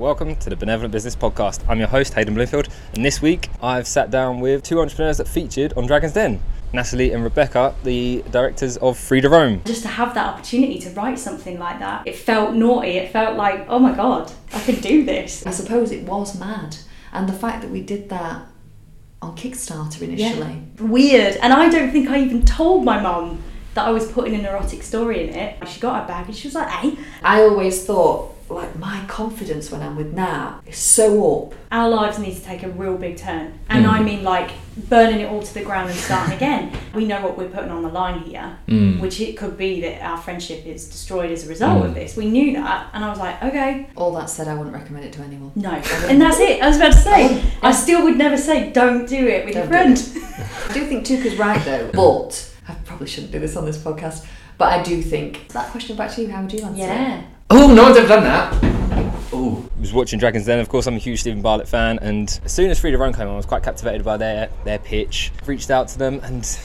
welcome to the Benevolent Business Podcast. I'm your host, Hayden Bloomfield, and this week I've sat down with two entrepreneurs that featured on Dragon's Den. Natalie and Rebecca, the directors of Free to Roam. Just to have that opportunity to write something like that, it felt naughty. It felt like, oh my god, I can do this. I suppose it was mad. And the fact that we did that on Kickstarter initially. Weird. And I don't think I even told my mum that I was putting an erotic story in it. She got her bag and she was like, hey. I always thought, like, my confidence when I'm with Nat is so up. Our lives need to take a real big turn. And hmm. I mean, like, burning it all to the ground and starting again. We know what we're putting on the line here, hmm. which it could be that our friendship is destroyed as a result of hmm. this. We knew that. And I was like, okay, All that said, I wouldn't recommend it to anyone. no. And that's it. I was about to say, I still would never say, don't do it with your Don't do friend. I do think Tuka's right though, but I probably shouldn't do this on this podcast. But I do think that question back to you. How would you answer? it? Yeah. Oh, no one's ever done that. Oh, was watching Dragon's Den. Of course, I'm a huge Steven Bartlett fan, and as soon as Free to Roam came on, I was quite captivated by their their pitch. Reached out to them and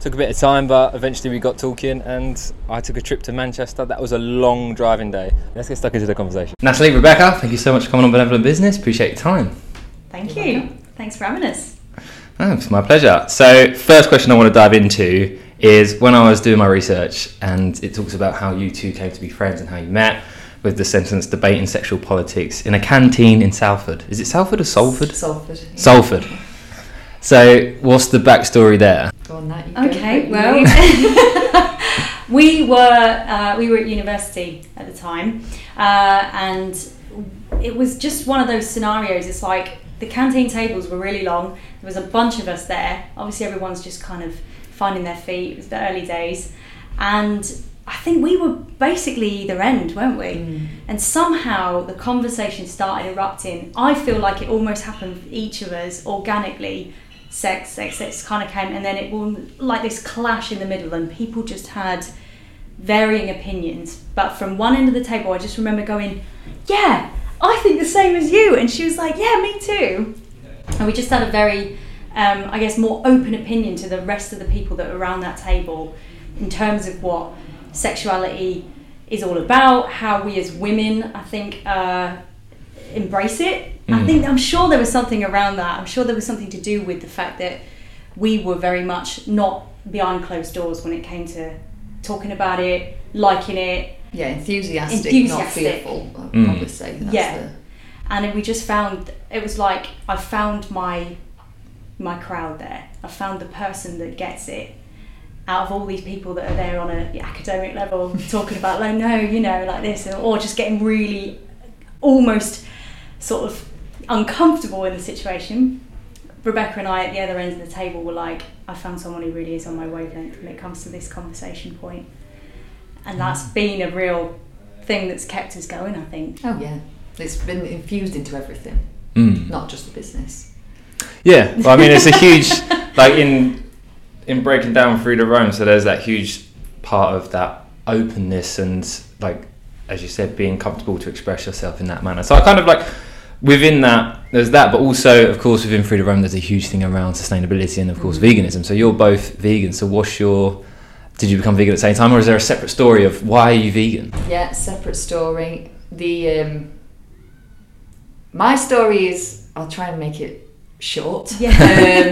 took a bit of time, but eventually we got talking, and I took a trip to Manchester. That was a long driving day. Let's get stuck into the conversation. Natalie, Rebecca, thank you so much for coming on Benevolent Business. Appreciate your time. Thank you. Thanks for having us. Oh, it's my pleasure. So, first question I want to dive into is when I was doing my research, and it talks about how you two came to be friends and how you met with the sentence debating sexual politics in a canteen in Salford. Is it Salford or Salford? Salford. yeah. Salford. So, what's the backstory there? Go on, Nat. you. Okay, You well, we were uh, we were at university at the time, uh, and it was just one of those scenarios. It's like the canteen tables were really long. There was a bunch of us there. Obviously, everyone's just kind of finding their feet. It was the early days, and I think we were basically either end, weren't we? Mm. And somehow the conversation started erupting. I feel like it almost happened for each of us organically. Sex, sex, sex kind of came, and then it was like this clash in the middle, and people just had varying opinions. But from one end of the table, I just remember going, "Yeah, I think the same as you," and she was like, "Yeah, me too." And we just had a very, um, I guess, more open opinion to the rest of the people that are around that table in terms of what sexuality is all about, how we as women, I think, uh, embrace it. I think I'm sure there was something around that. I'm sure there was something to do with the fact that we were very much not behind closed doors when it came to talking about it, liking it, yeah, enthusiastic, not fearful. I'd Mm. probably say that's Yeah. the. and we just found it was like I found my my crowd there. I found the person that gets it out of all these people that are there on a academic level talking about like no you know like this or just getting really almost sort of uncomfortable in the situation Rebecca and I at the other end of the table were like I found someone who really is on my wavelength when it comes to this conversation point and that's been a real thing that's kept us going I think Oh yeah, it's been infused into everything, Mm. not just the business. Yeah, well, I mean, it's a huge like in in breaking down Free to Roam. So there's that huge part of that openness and like as you said, being comfortable to express yourself in that manner. So I kind of like within that there's that, but also of course within Free to Roam there's a huge thing around sustainability and of course veganism. So you're both vegan. So what's your did you become vegan at the same time, or is there a separate story of why are you vegan? Yeah, separate story. The um, my story is I'll try and make it short. Yeah.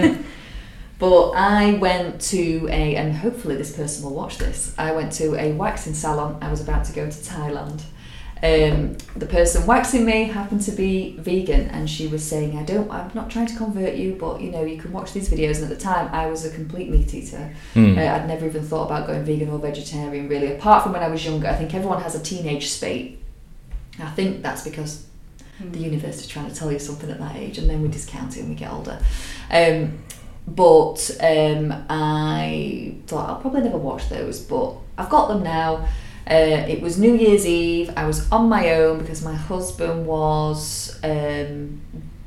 Um, but I went to a, and hopefully this person will watch this. I went to a waxing salon. I was about to go to Thailand. Um, the person waxing me happened to be vegan, and she was saying, "I don't. I'm not trying to convert you, but you know, you can watch these videos." And at the time, I was a complete meat eater. Hmm. Uh, I'd never even thought about going vegan or vegetarian, really. Apart from when I was younger, I think everyone has a teenage spate. I think that's because the universe is trying to tell you something at that age, and then we discount it when we get older. Um, but um, I thought I'll probably never watch those, but I've got them now. Uh, it was New Year's Eve. I was on my own because my husband was um,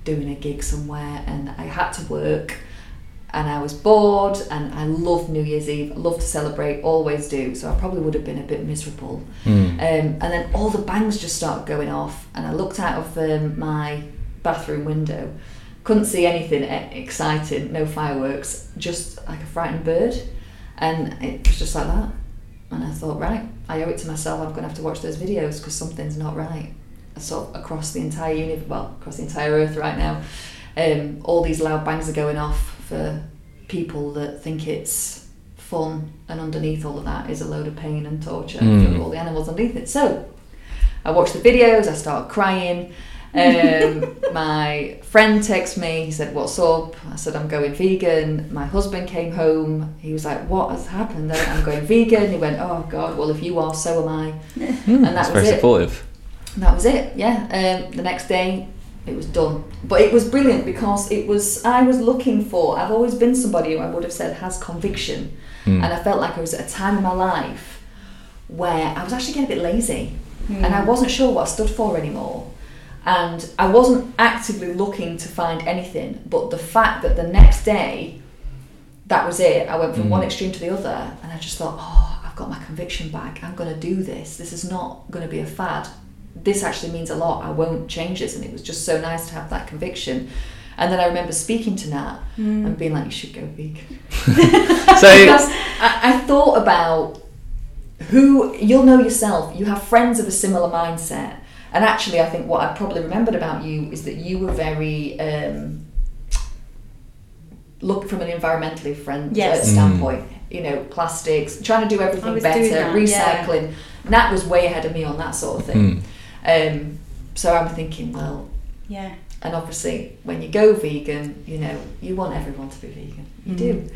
doing a gig somewhere, and I had to work. And I was bored, and I love New Year's Eve. I love to celebrate, always do. So I probably would have been a bit miserable. Mm. Um, and then all the bangs just started going off, and I looked out of um, my bathroom window, couldn't see anything exciting, no fireworks, just like a frightened bird, and it was just like that. And I thought, right, I owe it to myself. I'm going to have to watch those videos because something's not right. sort of across the entire universe, well, across the entire Earth right now. Um, all these loud bangs are going off for people that think it's fun, and underneath all of that is a load of pain and torture Mm. for all the animals underneath it. So I watched the videos, I started crying. Um, my friend texted me, he said, What's up? I said, I'm going vegan. My husband came home, he was like, What has happened? I'm going vegan. He went, Oh God, well, if you are, so am I. and that was very it. supportive. And that was it. Yeah. Um, the next day, it was done. But it was brilliant because it was. I was looking for. I've always been somebody who I would have said has conviction, Mm. and I felt like I was at a time in my life where I was actually getting a bit lazy, Hmm. and I wasn't sure what I stood for anymore. And I wasn't actively looking to find anything, but the fact that the next day, that was it. I went from Mm. one extreme to the other, and I just thought, oh, I've got my conviction back. I'm going to do this. This is not going to be a fad. This actually means a lot. I won't change this. And it was just so nice to have that conviction. And then I remember speaking to Nat Hmm. and being like, you should go vegan. So because I, I thought about who you'll know yourself. You have friends of a similar mindset, and actually, I think what I probably remembered about you is that you were very um, look from an environmentally friendly Yes. Mm. standpoint. You know, plastics, trying to do everything better, doing that, yeah. recycling. Nat was way ahead of me on that sort of thing. Mm. Um, so I'm thinking, well, Yeah. and obviously, when you go vegan, you know, you want everyone to be vegan. You Mm. do.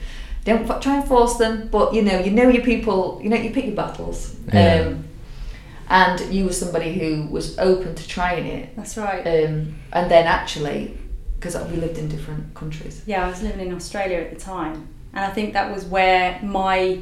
Don't f- try and force them, but you know, you know your people. You know, you pick your battles. Yeah. Um, and you were somebody who was open to trying it, That's right. um, and then actually, because we lived in different countries. yeah, I was living in Australia at the time, and I think that was where my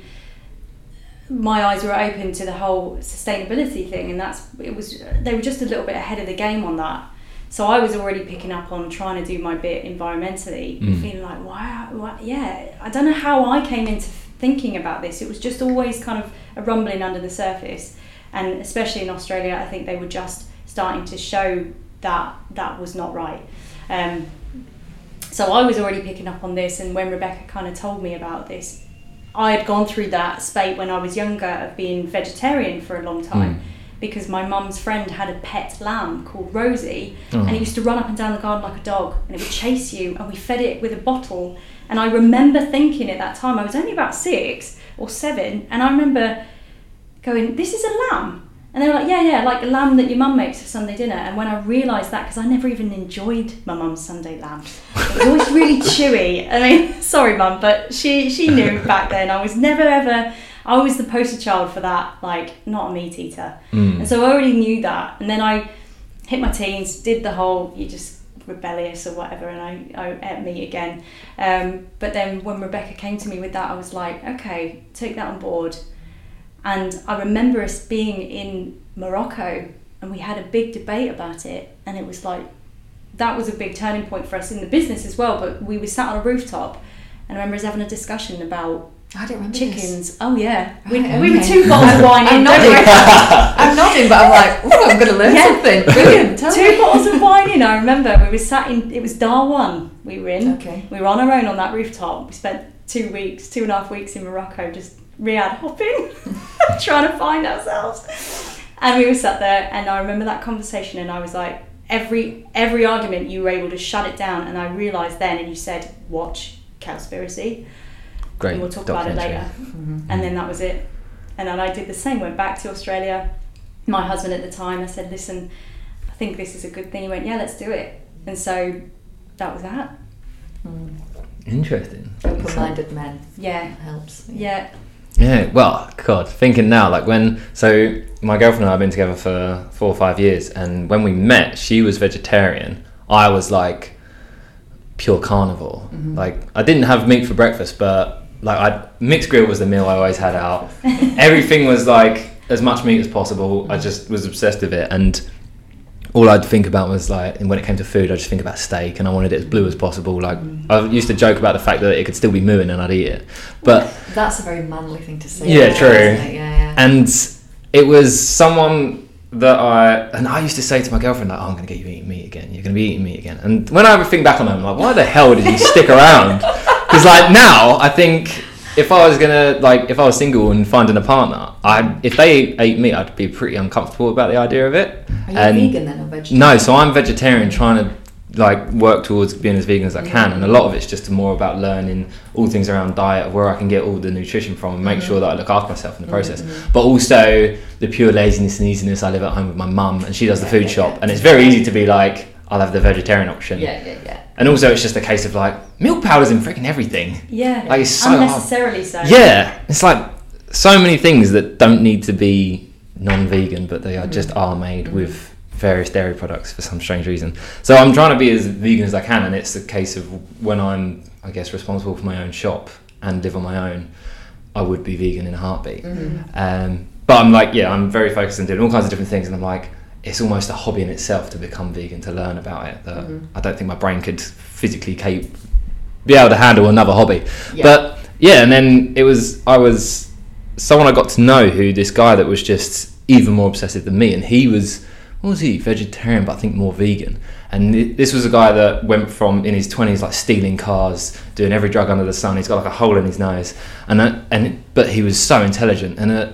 my eyes were open to the whole sustainability thing, and that's it was they were just a little bit ahead of the game on that. So I was already picking up on trying to do my bit environmentally, Mm. feeling like, wow, wow, yeah, I don't know how I came into thinking about this. It was just always kind of a rumbling under the surface, and especially in Australia, I think they were just starting to show that that was not right. Um, so I was already picking up on this, and when Rebecca kind of told me about this, I had gone through that spate when I was younger of being vegetarian for a long time. Mm. Because my mum's friend had a pet lamb called Rosie, Oh. and it used to run up and down the garden like a dog, and it would chase you. And we fed it with a bottle. And I remember thinking at that time, I was only about six or seven, and I remember going, "This is a lamb." And they were like, "Yeah, yeah, like lamb that your mum makes for Sunday dinner." And when I realised that, because I never even enjoyed my mum's Sunday lamb, it was always really chewy. I mean, sorry, mum, but she she knew back then. I was never ever. I was the poster child for that, like not a meat eater. Mm. And so I already knew that. And then I hit my teens, did the whole you just rebellious or whatever, and I, I ate meat again. Um, but then when Rebecca came to me with that, I was like, okay, take that on board. And I remember us being in Morocco and we had a big debate about it. And it was like, that was a big turning point for us in the business as well. But we were sat on a rooftop and I remember us having a discussion about I don't remember this. chickens. Oh, yeah. We, Right, we were two bottles of wine I'm in. nodding. I'm nodding, but I'm like, oh, I'm going to learn Yeah. something. Brilliant. Two me. bottles of wine in. I remember we were sat in. It was Dar one. We were in. Okay. We were on our own on that rooftop. We spent two weeks, two and a half weeks in Morocco, just riad hopping, trying to find ourselves. And we were sat there, and I remember that conversation, and I was like, every every argument you were able to shut it down, and I realised then, and you said, watch Cowspiracy, Great. and we'll talk about it later. Mm-hmm. And then that was it. And then I did the same, went back to Australia. My husband at the time, I said, listen, I think this is a good thing. He went, yeah, let's do it. And so that was that. Mm. Interesting. Open-minded men Yeah. helps. Yeah. Yeah, well, God, thinking now, like when, so my girlfriend and I have been together for four or five years, and when we met, she was vegetarian. I was like pure carnivore. Mhm. Like, I didn't have meat for breakfast, but like, I mixed grill was the meal I always had out. Everything was like as much meat as possible. I just was obsessed with it, and all I'd think about was like, and when it came to food, I just think about steak, and I wanted it as blue as possible. Like, I used to joke about the fact that it could still be mooing and I'd eat it, but That's a very manly thing to say. Yeah, true. Yeah, yeah. and it was someone that I and I used to say to my girlfriend like, "Oh, I'm going to get you eating meat again. You're going to be eating meat again." And when I ever think back on it, I'm like, "Why the hell did you stick around?" Because like now, I think if I was gonna like if I was single and finding a partner, I if they ate meat, I'd be pretty uncomfortable about the idea of it. Are you And- vegan then or vegetarian? No, so I'm vegetarian, trying to like work towards being as vegan as I can, and a mm. lot of it's just more about learning all things around diet, where I can get all the nutrition from, and make mm. sure that I look after myself in the process. Mm-hmm. But also the pure laziness and easiness. I live at home with my mum, and she does the food shop, and it's very easy to be like, I'll have the vegetarian option. Yeah, yeah, yeah. And also, it's just a case of like milk powder's in freaking everything. Yeah. Like, it's so hard. Unnecessarily so. Yeah, it's like so many things that don't need to be non-vegan, but they are just mm. are made mm. with various dairy products for some strange reason. So I'm trying to be as vegan as I can, and it's a case of when I'm, I guess, responsible for my own shop and live on my own, I would be vegan in a heartbeat. Mm-hmm. Um, but I'm like, yeah, I'm very focused on doing all kinds of different things, and I'm like, it's almost a hobby in itself to become vegan, to learn about it. That I don't think my brain could physically cape, be able to handle another hobby. Yeah. But yeah, and then it was I was someone I got to know who this guy that was just even more obsessive than me, and he was what was he vegetarian, but I think more vegan. And thi- this was a guy that went from in his twenties like stealing cars, doing every drug under the sun. He's got like a hole in his nose, and uh, and but he was so intelligent. And uh,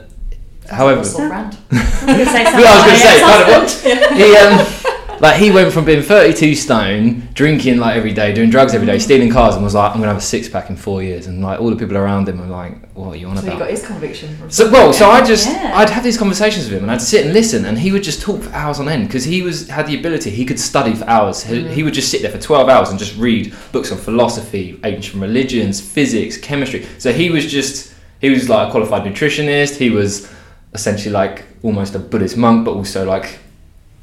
however, Russell Brand. I was going to say yeah, I was going to say, kind of what he um, like he went from being 32 stone, drinking like every day, doing drugs every day, stealing cars, and was like, I'm gonna have a six pack in four years. And like all the people around him were like, What are you on So about? got his conviction So well, so I just Yeah. I'd have these conversations with him, and I'd sit and listen, and he would just talk for hours on end because he was had the ability. He could study for hours. He, he would just sit there for twelve hours and just read books on philosophy, ancient religions, physics, chemistry. So he was just he was like a qualified nutritionist. He was essentially like almost a Buddhist monk, but also like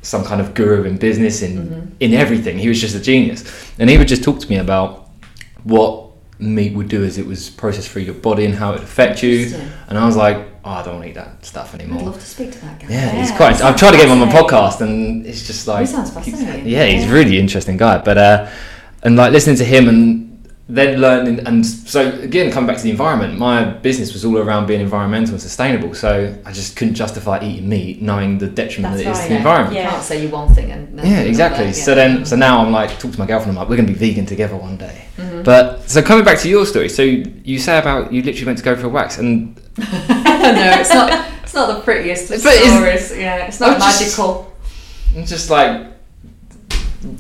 some kind of guru in business in in everything. He was just a genius, and he would just talk to me about what meat would do as it was processed through your body and how it would affect you. And I was like, oh, I don't want to eat that stuff anymore. I'd love to speak to that guy. Yeah, he's Yeah, quite. I've tried to get him on my podcast, and it's just like he sounds fascinating. Yeah, he's a Yeah. really interesting guy. But uh, and like listening to him and then learning, and so again coming back to the environment, my business was all around being environmental and sustainable. So I just couldn't justify eating meat, knowing the detriment That's that it is right, to the yeah. environment. You Yeah. can't say you one thing and then Yeah, exactly. another, So then, so now I'm like, talk to my girlfriend. I'm like, we're going to be vegan together one day. Mm-hmm. But so coming back to your story, so you say about you literally went to go for a wax, and no, it's not. It's not the prettiest of But it's- stories. Yeah, it's not I'm just- magical. it's just like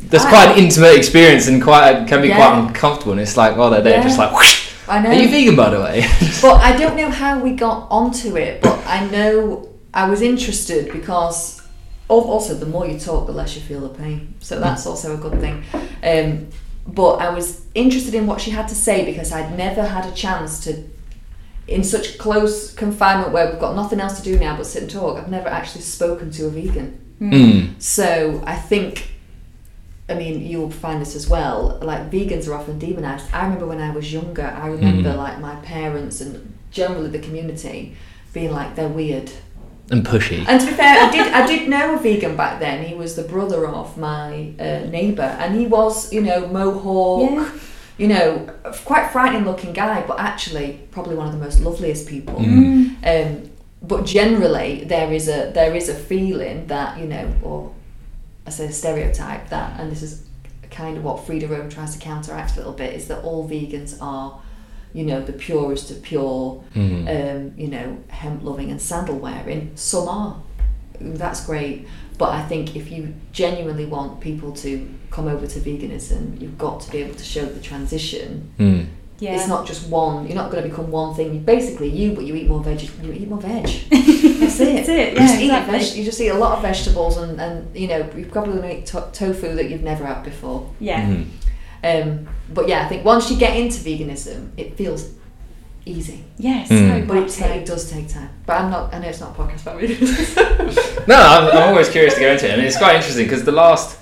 that's I- quite an intimate experience and quite can be Yeah. quite uncomfortable. And it's like, oh, they're there, Yeah. just like, whoosh. I know. are you vegan by the way? but I don't know how we got onto it. But I know I was interested because al- also the more you talk, the less you feel the pain. So that's also a good thing. Um, but I was interested in what she had to say because I'd never had a chance to, in such close confinement where we've got nothing else to do now but sit and talk. I've never actually spoken to a vegan. Mm. So I think, I mean, you'll find this as well. Like vegans are often demonized. I remember when I was younger, I remember Mm. like my parents and generally the community being like they're weird. And pushy. And to be fair, I did I did know a vegan back then. He was the brother of my uh, neighbour, and he was you know mohawk. Yeah. You know, quite frightening looking guy, but actually probably one of the most loveliest people. Mm. Um, but generally, there is a there is a feeling that you know, or I say a stereotype that, and this is kind of what Free to Roam tries to counteract a little bit, is that all vegans are, you know, the purest of pure, Mm. um, you know, hemp loving and sandal wearing. Some are. That's great. But I think if you genuinely want people to come over to veganism, you've got to be able to show the transition Mm. Yeah. it's not just one. You're not going to become one thing. Basically you, but you eat more veg. You eat more veg. That's it. That's it, You just yeah, eat exactly. veg- you just eat a lot of vegetables, and, and you know you're probably going to eat to- tofu that you've never had before. Yeah. Mm. Um, but yeah, I think once you get into veganism, it feels easy. Yes. Mm. But it, much it does take time. But I'm not. I know it's not a podcast about veganism. No, I'm, I'm always curious to go into it, and it's quite interesting because the last,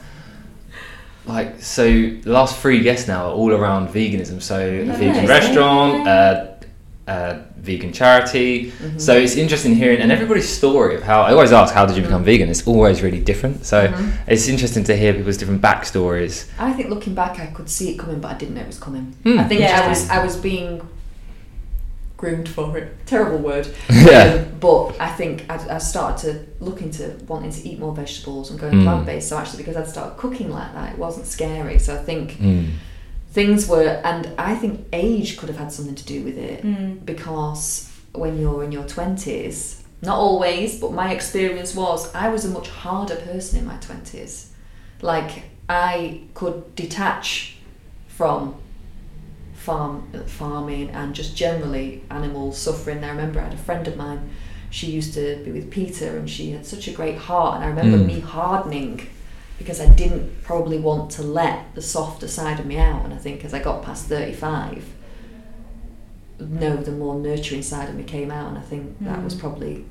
like, so the last three guests now are all around veganism. So a vegan restaurant, uh, uh, vegan charity. Mm-hmm. So it's interesting hearing, and everybody's story of how I always ask, how did you Mm-hmm. become vegan? It's always really different. So it's interesting to hear people's different backstories. I think looking back, I could see it coming, but I didn't know it was coming. Hmm. I think Yeah. I was I was being groomed for it. Terrible word. Yeah. Um, but I think I, I started to look into wanting to eat more vegetables and going Mm. plant based. So actually, because I'd started cooking like that, it wasn't scary. So I think Mm. things were, and I think age could have had something to do with it Mm. because when you're in your 20s, not always, but my experience was I was a much harder person in my 20s. Like, I could detach from farm farming and just generally animal suffering. I remember I had a friend of mine, she used to be with Peter and she had such a great heart, and I remember Mm. me hardening because I didn't probably want to let the softer side of me out. And I think as I got past 35, no, the more nurturing side of me came out, and I think that was Mm. probably.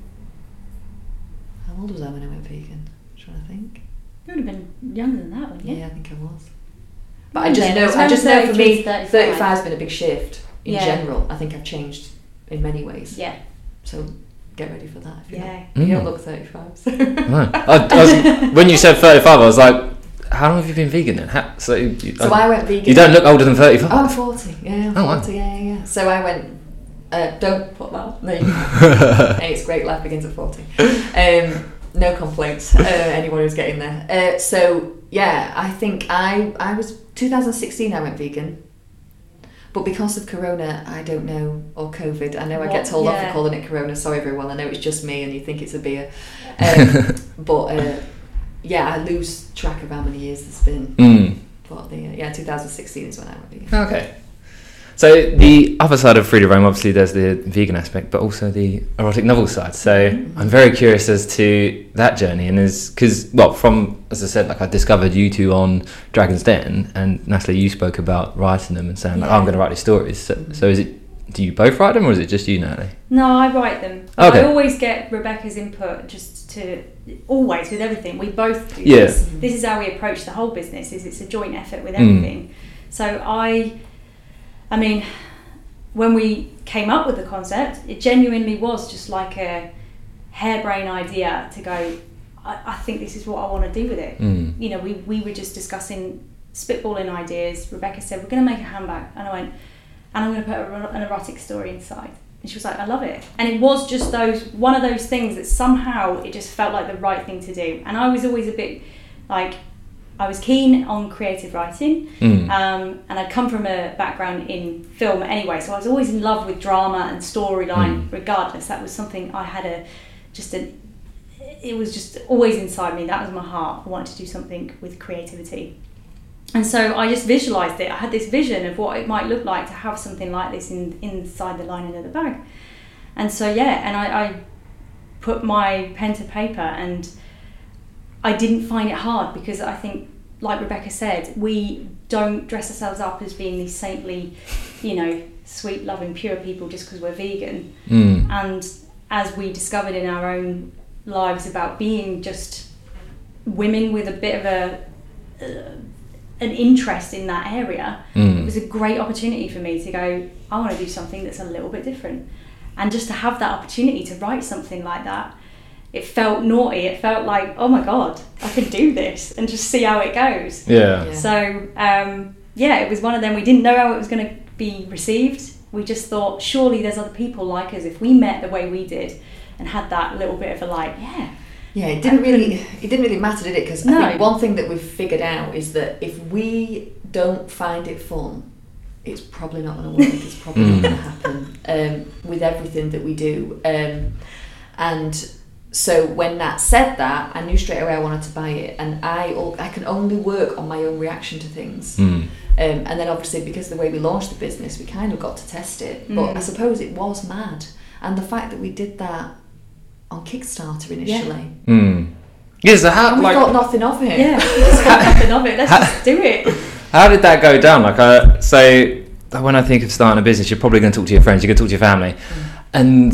How old was I when I went vegan? I'm trying to think. You would have been younger than that, wouldn't you? Yeah, I think I was. But I just then know, it's I just know for me, to 35. 35 has been a big shift in Yeah. general. I think I've changed in many ways. Yeah. So get ready for that. If Yeah. don't. You don't Mm. look 35. So. No. I, I was, when you said 35, I was like, how long have you been vegan then? How, so you, so I went vegan. you don't look older than 35. Oh, I'm 40. Yeah, I'm Oh, wow. 40. Yeah, yeah, yeah. So I went. Uh, don't put that. No, you hey, it's great. Life begins at 40. Um, no complaints. Uh, anyone who's getting there. Uh, so yeah, I think I I was 2016. I went vegan. But because of Corona, I don't know, or COVID, I know I get What- told off for calling it Corona. Sorry, everyone. I know it's just me, and you think it's a beer. Um, but uh, yeah, I lose track of how many years it's been. Mm. But the, yeah, 2016 is when I went vegan. Okay. So the other side of Free to Roam, obviously, there's the vegan aspect, but also the erotic novel side. So I'm very curious as to that journey, and is because well, from as I said, like I discovered you two on Dragon's Den, and Natalie, you spoke about writing them and saying, like, oh, I'm going to write these stories. So, so is it? Do you both write them, or is it just you, Natalie? No, I write them. Okay. I always get Rebecca's input just to always with everything. We both do Yeah. this. This is how we approach the whole business. Is it's a joint effort with Mm. everything. So I, I mean, when we came up with the concept, it genuinely was just like a harebrained idea to go. I, I think this is what I want to do with it. Mm. You know, we we were just discussing spitballing ideas. Rebecca said we're going to make a handbag, and I went, and I'm going to put a, an erotic story inside. And she was like, I love it. And it was just those one of those things that somehow it just felt like the right thing to do. And I was always a bit like I was keen on creative writing, Mm. um, and I'd come from a background in film anyway, so I was always in love with drama and storyline. Mm. Regardless, that was something I had a just a. It was just always inside me. That was my heart. I wanted to do something with creativity. And so I just visualized it. I had this vision of what it might look like to have something like this in inside the lining of the bag. And so yeah, and I, I put my pen to paper and I didn't find it hard because I think, like Rebecca said, we don't dress ourselves up as being these saintly, you know, sweet, loving, pure people just because we're vegan. Mm. And as we discovered in our own lives about being just women with a bit of a uh, an interest in that area, it Mm. was a great opportunity for me to go. I want to do something that's a little bit different, and just to have that opportunity to write something like that. It felt naughty. It felt like, oh my god, I can do this, and just see how it goes. Yeah. Yeah. So um, yeah, it was one of them. We didn't know how it was going to be received. We just thought, surely there's other people like us. If we met the way we did, and had that little bit of a like, yeah, Yeah, it didn't really it didn't really matter, did it? Because No. I think one thing that we've figured out is that if we don't find it fun, it's probably not going to work. It's probably not Mm. going to happen um, with everything that we do. Um, and so when Nat said that, I knew straight away I wanted to buy it, and I I can only work on my own reaction to things. Mm. Um, and then obviously because of the way we launched the business, we kind of got to test it. But Mm. I suppose it was mad, and the fact that we did that on Kickstarter initially. Mm. Yeah, so how, And we like, thought nothing of it. yeah, we just got nothing of it. Let's just do it. How did that go down? Like, uh, so when I think of starting a business, you're probably going to talk to your friends, you're going to talk to your family, and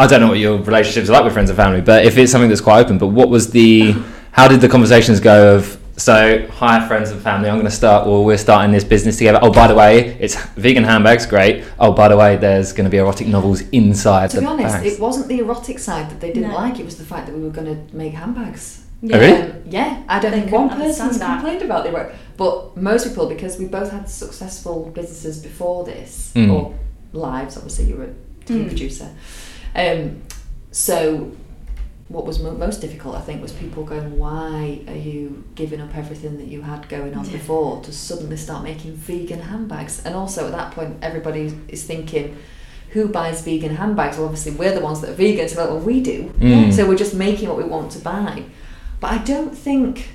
I don't know what your relationships are like with friends and family, but if it's something that's quite open, but what was the, how did the conversations go of? So, hi friends and family, I'm going to start, well, we're starting this business together. Oh, by the way, it's vegan handbags, great. Oh, by the way, there's going to be erotic novels inside To the be honest, bags. it wasn't the erotic side that they didn't No. like. It was the fact that we were going to make handbags. Oh, really? Um, yeah, I don't They think one couldn't person's understand that. complained about the erotic. But most people, because we both had successful businesses before this, Mm. or lives, obviously, you were a TV Mm. producer. Um, so what was mo- most difficult, I think, was people going, "Why are you giving up everything that you had going on Yeah. before to suddenly start making vegan handbags?" And also at that point, everybody is thinking, "Who buys vegan handbags?" Well, obviously, we're the ones that are vegan, so like, well, we do. Mm. So we're just making what we want to buy. But I don't think.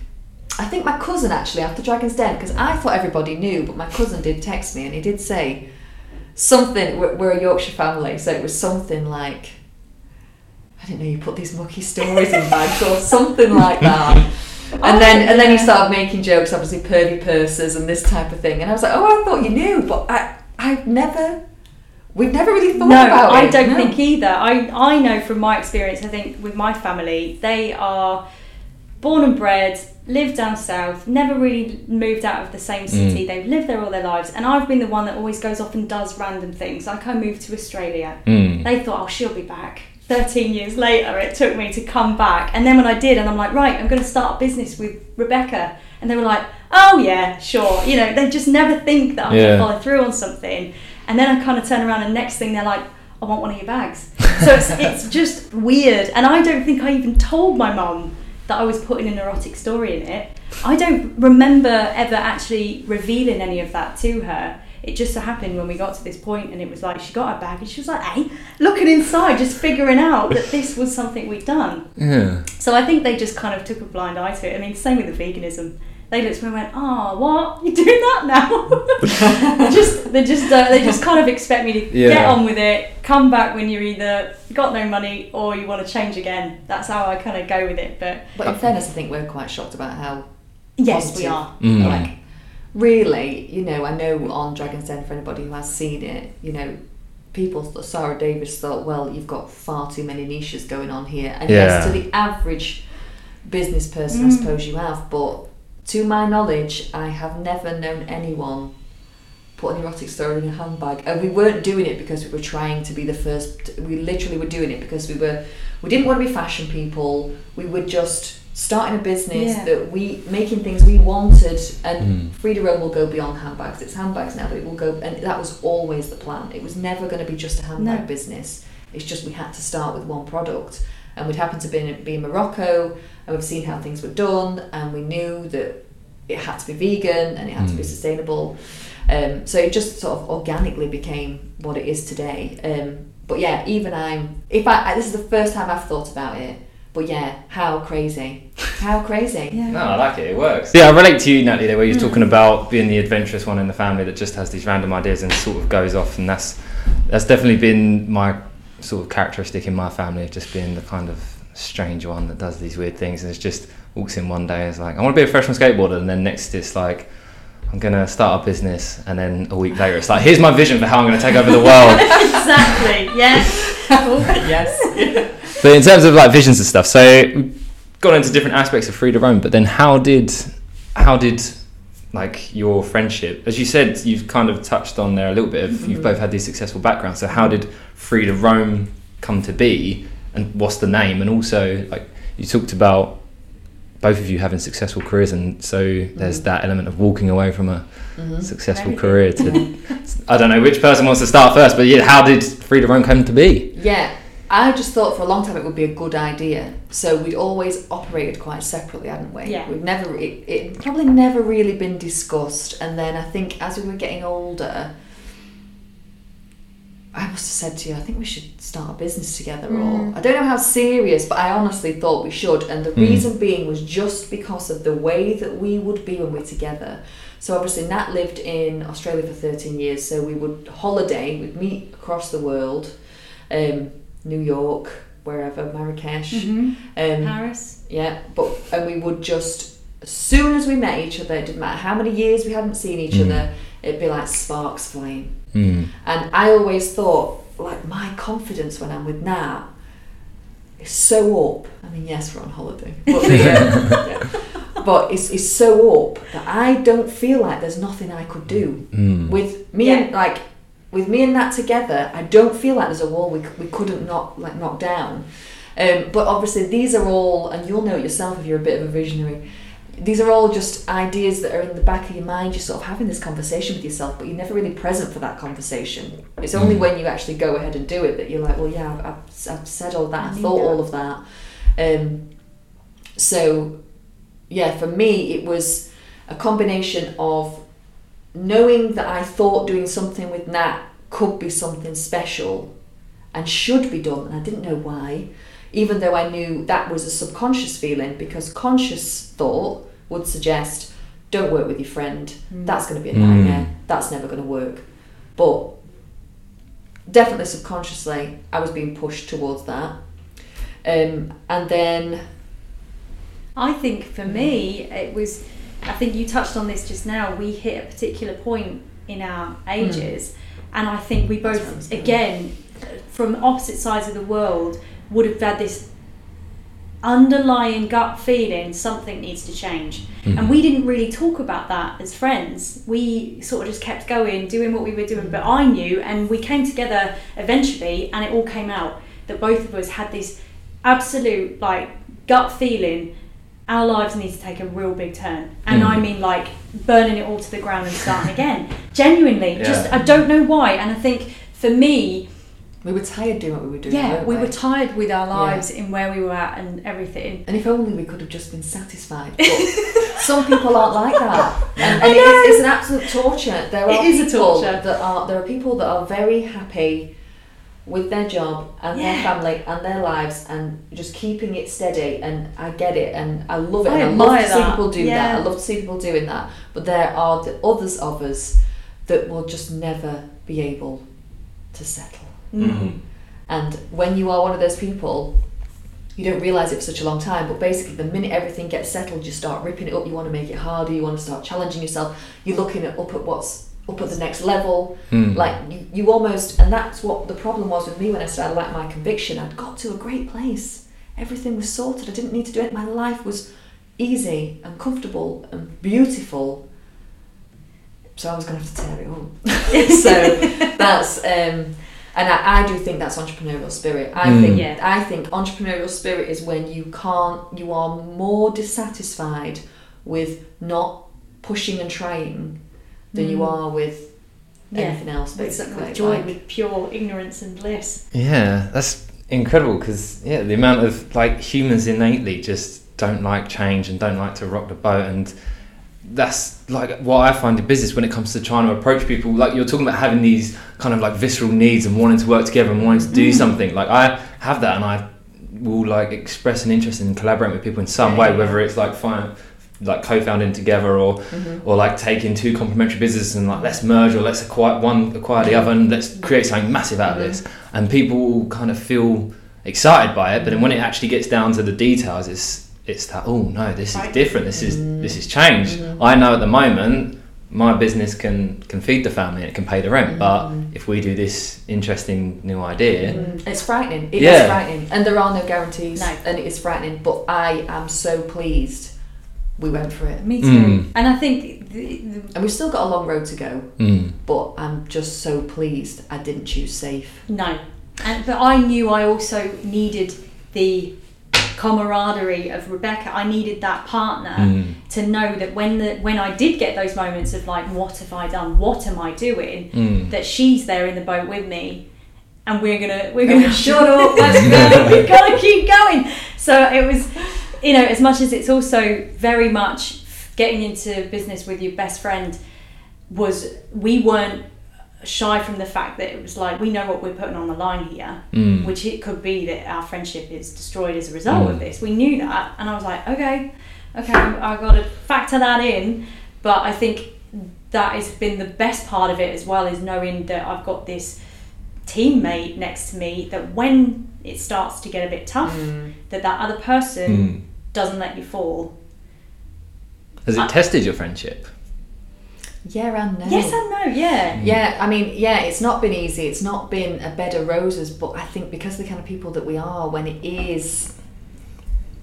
I think my cousin actually after Dragon's Den because I thought everybody knew, but my cousin did text me and he did say something. We're, we're a Yorkshire family, so it was something like. I didn't know you put these mucky stories in bags or something like that. And then and then he oh, yeah. started making jokes, obviously pervy purses and this type of thing. And I was like, oh, I thought you knew, but I I've never, we've never really thought no, about I it. I don't No. think either. I I know from my experience. I think with my family, they are born and bred, live down south, never really moved out of the same city. They've lived there all their lives, and I've been the one that always goes off and does random things. Like I moved to Australia. Mm. They thought, oh, she'll be back. 13 years later, it took me to come back. And then when I did, and I'm like, right, I'm going to start a business with Rebecca. And they were like, oh, yeah, sure. You know, they just never think that I'm Yeah. going to follow through on something. And then I kind of turn around, and next thing they're like, I want one of your bags. So it's, it's just weird. And I don't think I even told my mum that I was putting an erotic story in it. I don't remember ever actually revealing any of that to her. It just so happened when we got to this point and it was like she got her bag and she was like, hey, looking inside, just figuring out that this was something we'd done. Yeah. So I think they just kind of took a blind eye to it. I mean, same with the veganism. They looked at me and went, "Oh, what? You're doing that now?" just they just uh, they just kind of expect me to get on with it, come back when you're either got no money or you want to change again. That's how I kind of go with it. But But in fairness, I think we're quite shocked about how yes, we are. Mm. Like, really, you know, I know on Dragon's Den, for anybody who has seen it, you know, people, th- Sara Davies thought, well, you've got far too many niches going on here. And yes, to the average business person, I Mm. suppose you have, but to my knowledge, I have never known anyone put an erotic story in a handbag. And we weren't doing it because we were trying to be the first. We literally were doing it because we were. We didn't want to be fashion people. We were just starting a business Yeah. that we making things we wanted. And Mm. Free to Roam will go beyond handbags. It's handbags now, but it will go. And that was always the plan. It was never going to be just a handbag No. business. It's just we had to start with one product. And we'd happened to be in, be in Morocco, and we've seen how things were done, and we knew that it had to be vegan and it had to be Mm. sustainable. Um, so it just sort of organically became what it is today. Um, but yeah, even I'm. If I, I this is the first time I've thought about it. But yeah, how crazy, how crazy. Yeah. No, I like it. It works. Yeah, I relate to you, Natalie, there, where you're talking about being the adventurous one in the family that just has these random ideas and sort of goes off, and that's that's definitely been my sort of characteristic in my family of just being the kind of strange one that does these weird things and it's just walks in one day and is like, I want to be a professional skateboarder, and then next it's like. I'm gonna start a business, and then a week later, it's like, here's my vision for how I'm gonna take over the world. exactly. Yes. yes. But in terms of like visions and stuff, so we've gone into different aspects of Free to Roam, but then how did how did like your friendship, as you said, you've kind of touched on there a little bit of you've Mhm. both had these successful backgrounds. So how did Free to Roam come to be, and what's the name? And also, like you talked about both of you having successful careers, and so there's Mhm. that element of walking away from a Mhm. successful career to. I don't know which person wants to start first, but yeah, how did Free to Roam come to be? Yeah, I just thought for a long time it would be a good idea. So we'd always operated quite separately, hadn't we? Yeah. We've never, it, it probably never really been discussed. And then I think as we were getting older, I must have said to you, I think we should start a business together. Or Mm. I don't know how serious, but I honestly thought we should. And the Mm. reason being was just because of the way that we would be when we're together. So obviously Nat lived in Australia for 13 years, so we would holiday, we'd meet across the world, um, New York, wherever, Marrakesh. hmm Um, Paris. yeah, but and we would just as soon as we met each other, it didn't matter how many years we hadn't seen each Mm. other, it'd be like sparks flying. Hmm. And I always thought, like my confidence when I'm with Nat is so up. I mean, yes, we're on holiday, but, the, yeah. but it's, it's so up that I don't feel like there's nothing I could do Hmm. with me Yeah. and like with me and that together. I don't feel like there's a wall we, we couldn't knock like knock down. Um, but obviously, these are all, and you'll know it yourself if you're a bit of a visionary. These are all just ideas that are in the back of your mind. You're sort of having this conversation with yourself, but you're never really present for that conversation. It's only Mm. when you actually go ahead and do it that you're like, well, yeah, I've, I've, I've said all that, I I thought that. all of that. Um, so, yeah, for me, it was a combination of knowing that I thought doing something with Nat could be something special and should be done, and I didn't know why, even though I knew that was a subconscious feeling because conscious thought would suggest don't work with your friend, that's going to be a Mm. nightmare, that's never going to work. But definitely subconsciously, I was being pushed towards that. Um, and then, I think for me, it was. I think you touched on this just now. We hit a particular point in our ages, hmm. and I think we That's what I was both, again, from opposite sides of the world, would have had this underlying gut feeling something needs to change. Hmm. And we didn't really talk about that as friends. We sort of just kept going, doing what we were doing. But I knew, and we came together eventually, and it all came out that both of us had this absolute like gut feeling. Our lives need to take a real big turn, and Mm. I mean like burning it all to the ground and starting again. Genuinely, just I don't know why. And I think for me, we were tired doing what we were doing. yeah, weren't we were tired with our lives in where we were at and everything. And if only we could have just been satisfied. But some people aren't like that. And, and it know. is, it's an absolute torture. There It are is a torture. that are there are people that are very happy with their job and their family and their lives and just keeping it steady and I get it and I love it I and I love admire to see that. people do Yeah. that. I love to see people doing that. But there are the others of us that will just never be able to settle. Mm. And when you are one of those people, you don't realise it for such a long time, but basically, the minute everything gets settled, you start ripping it up, you want to make it harder, you want to start challenging yourself, you're looking at up at what's up at the next level. Mm. Like, you, you almost, and that's what the problem was with me when I started like my conviction. I'd got to a great place, everything was sorted, I didn't need to do it, my life was easy and comfortable and beautiful. So I was going to have to tear it up. so that's um, and I, I do think that's entrepreneurial spirit. I Mm. think Yeah. I think entrepreneurial spirit is when you can't you are more dissatisfied with not pushing and trying than you Mm. are with Yeah. anything else With, basically. with joy, Like- with pure ignorance and bliss. Yeah, that's incredible because yeah, the amount of like humans innately just don't like change and don't like to rock the boat, and that's like what I find in business when it comes to trying to approach people. Like you're talking about having these kind of like visceral needs and wanting to work together and wanting to do Mm. something. Like I have that, and I will like express an interest in collaborating with people in some way, Yeah. whether it's like fine, like co-founding together or Mhm. or like taking two complementary businesses and like let's merge or let's acquire one acquire the other and let's create something massive out of this and people kind of feel excited by it but then when it actually gets down to the details it's it's that oh no this is different this is Mm. this is change Mhm. i know at the moment my business can can feed the family and it can pay the rent but if we do this interesting new idea Mm, It's frightening. It is Yeah. frightening, and there are no guarantees, No. and it is frightening. But I am so pleased we went for it, Me too. Mm. And I think the, the, and we've still got a long road to go. mm, But I'm just so pleased I didn't choose safe. no, and but I knew I also needed the camaraderie of Rebecca. I needed that partner mm, to know that when the when I did get those moments of like, what have I done? What am I doing? mm. That she's there in the boat with me, and we're gonna we're gonna shut up. Let's go. We've got to keep going. So it was, you know, as much as it's also very much getting into business with your best friend was we weren't shy from the fact that it was like we know what we're putting on the line here Mm. which it could be that our friendship is destroyed as a result of Mm. this we knew that and i was like okay okay i've got to factor that in but i think that has been the best part of it as well is knowing that i've got this teammate next to me that when it starts to get a bit tough that that other person Mm. Doesn't let you fall has it I- tested your friendship Yeah and no. yes and no yeah Yeah, I mean, yeah, it's not been easy. It's not been a bed of roses, but I think because of the kind of people that we are, when it is,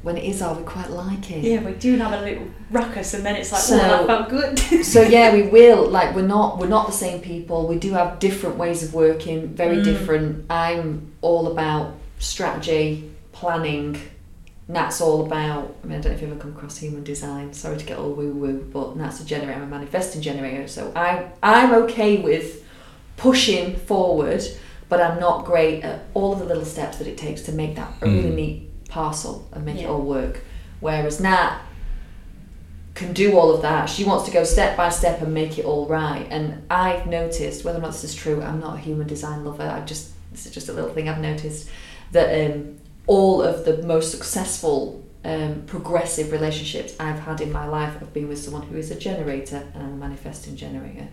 when it is, are we quite like it? yeah we do have a little ruckus and then it's like So- oh that felt good So yeah, we will. Like we're not we're not the same people. We do have different ways of working, very Mm. different. I'm all about strategy, planning. Nat's all about. I mean, I don't know if you've ever come across human design. Sorry to get all woo woo, but Nat's a generator. I'm a manifesting generator, so I I'm okay with pushing forward, but I'm not great at all of the little steps that it takes to make that a really Mm. neat parcel and make it all work. Whereas Nat can do all of that. She wants to go step by step and make it all right. And I've noticed, whether or not this is true, I'm not a human design lover. I just this is just a little thing I've noticed that um, all of the most successful um, progressive relationships I've had in my life have been with someone who is a generator and I'm a manifesting generator.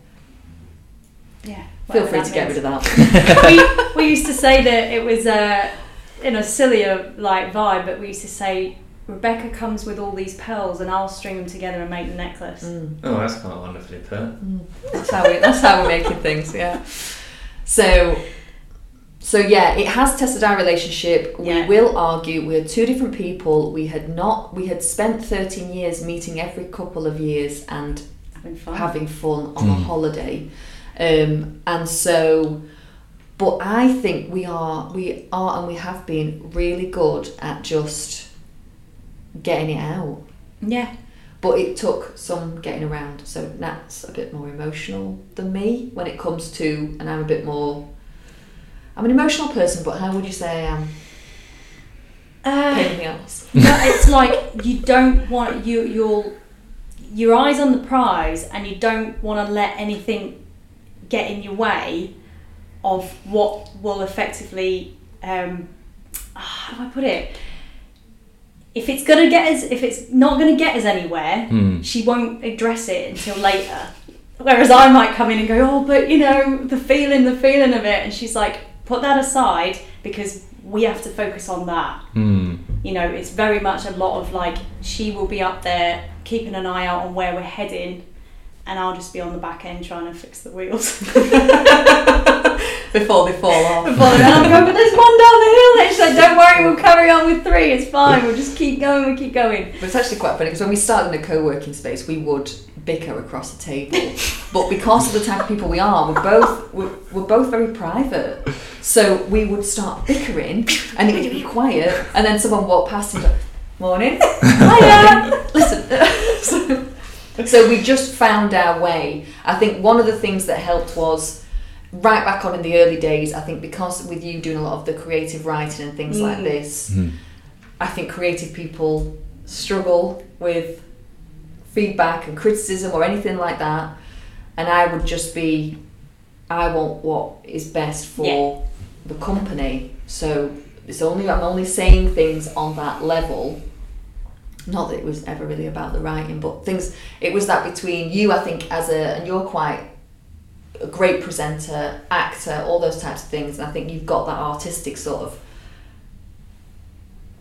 Yeah. Feel free that to get rid of that. we, we used to say that it was uh, in a sillier like vibe, but we used to say Rebecca comes with all these pearls, and I'll string them together and make the necklace. Mm. Oh, that's quite wonderfully put. That's how we. That's how we're making things. Yeah. So, so yeah, it has tested our relationship. Yeah. We will argue. We're two different people. We had not. We had spent thirteen years meeting every couple of years and Having fun. having fun on a Mm. holiday, um, and so. But I think we are, we are, and we have been really good at just getting it out. yeah. But it took some getting around. So Nat's a bit more emotional than me when it comes to, and I'm a bit more. I'm an emotional person, but how would you say I am? Uh, Pain in the it's like you don't want you you'll your eyes on the prize, and you don't want to let anything get in your way of what will effectively. Um, how do I put it? If it's gonna get us, if it's not gonna get us anywhere, Hmm. she won't address it until later. Whereas I might come in and go, oh, but you know, the feeling, the feeling of it, and she's like, put that aside because we have to focus on that Hmm. you know, it's very much a lot of like she will be up there keeping an eye out on where we're heading, and I'll just be on the back end trying to fix the wheels. Before they fall off. Before and I'm going, but there's one down the hill. And she's like, don't worry, we'll oh. carry on with three. It's fine. We'll just keep going. We'll keep going. But it's actually quite funny because when we started in a co-working space, we would bicker across the table. but because of the type of people we are, we're both we're, we're both very private. So we would start bickering, and it would be quiet, and then someone walked past and "Morning, hiya." Listen. so, so we just found our way. I think one of the things that helped was right back on in the early days. I think because with you doing a lot of the creative writing and things like Mm. this, Hmm. I think creative people struggle with feedback and criticism or anything like that. And I would just be, I want what is best for the company. So it's only I'm only saying things on that level. Not that it was ever really about the writing, but things. It was that between you, I think, as a and you're quite a great presenter, actor, all those types of things. And I think you've got that artistic sort of.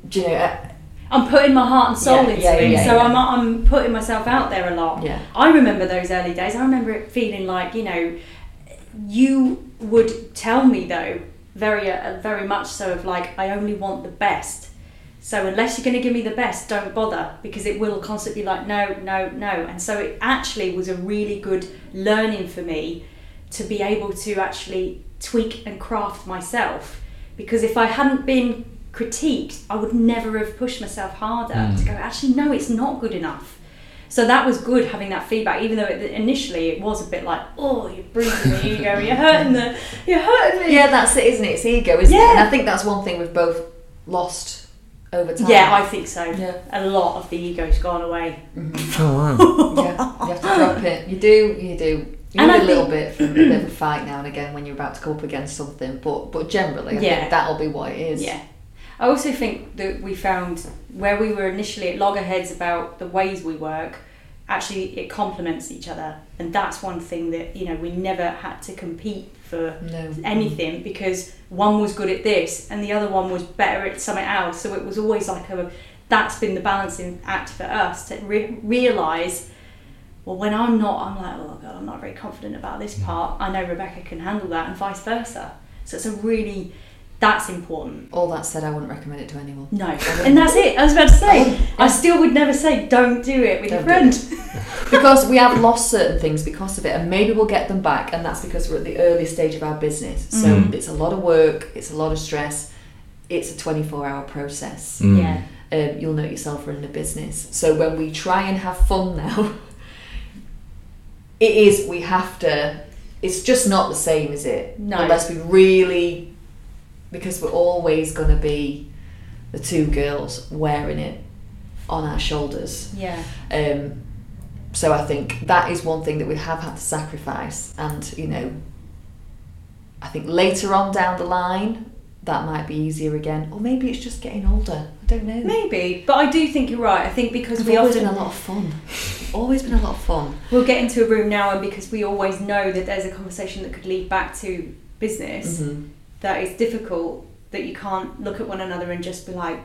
Do you know? uh, I'm putting my heart and soul Yeah, into yeah, it, yeah, so. I'm I'm putting myself out there a lot. Yeah. I remember those early days. I remember it feeling like you know, you would tell me though, very uh, very much so of like I only want the best. So unless you're going to give me the best, don't bother because it will constantly be like no, no, no. And so it actually was a really good learning for me to be able to actually tweak and craft myself because if I hadn't been critiqued, I would never have pushed myself harder to hmm. go, actually, no, it's not good enough. So that was good having that feedback, even though it, initially it was a bit like, oh, you're bruising the ego, you're hurting the, you're hurting me. Yeah, that's it, isn't it? It's ego, isn't it? Yeah. And I think that's one thing we've both lost over time. Yeah, I think so. Yeah. A lot of the ego's gone away. Mm-hmm. Oh wow. yeah, you have to drop it. You do, you do. You And need I a little think- bit for a bit of a fight now and again when you're about to go up against something, but but generally, I Yeah. think that'll be what it is. Yeah. I also think that we found where we were initially at loggerheads about the ways we work, actually it complements each other. And that's one thing that, you know, we never had to compete for No. anything because one was good at this and the other one was better at something else. So it was always like a that's been the balancing act for us to re- realize. Well, when I'm not, I'm like, oh god, I'm not very confident about this mm. part. I know Rebecca can handle that, and vice versa. So it's a really that's important. All that said, I wouldn't recommend it to anyone. No, and that's it. I was about to say, I still would never say don't do it with your Don't do friend. because we have lost certain things because of it, and maybe we'll get them back, and that's because we're at the early stage of our business. So Mm. it's a lot of work, it's a lot of stress, it's a 24 hour process. Mm. Yeah. um, you'll know yourself running a business. So when we try and have fun now, it is we have to. It's just not the same, is it? No. Unless we really, because we're always going to be the two girls wearing it on our shoulders. Yeah. Um, so I think that is one thing that we have had to sacrifice, and you know, I think later on down the line that might be easier again, or maybe it's just getting older. I don't know. Maybe, but I do think you're right. I think because we always often been a lot of fun. always been a lot of fun. we'll get into a room now, and because we always know that there's a conversation that could lead back to business, Mhm. That it's difficult that you can't look at one another and just be like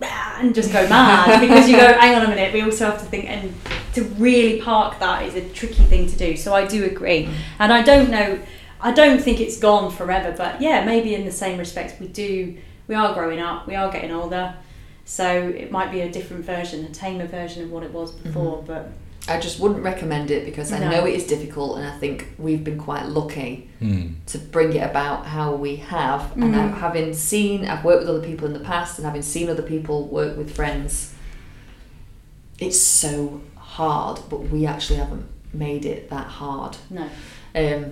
and just go mad because you go hang on a minute we also have to think and to really park that is a tricky thing to do so i do agree. And i don't know i don't think it's gone forever but yeah maybe in the same respects we do we are growing up we are getting older so it might be a different version a tamer version of what it was before mm-hmm. but I just wouldn't recommend it because I No. know it is difficult, and I think we've been quite lucky Mm. to bring it about how we have. And I, Mhm. having seen, I've worked with other people in the past, and having seen other people work with friends, it's so hard, but we actually haven't made it that hard. no Um,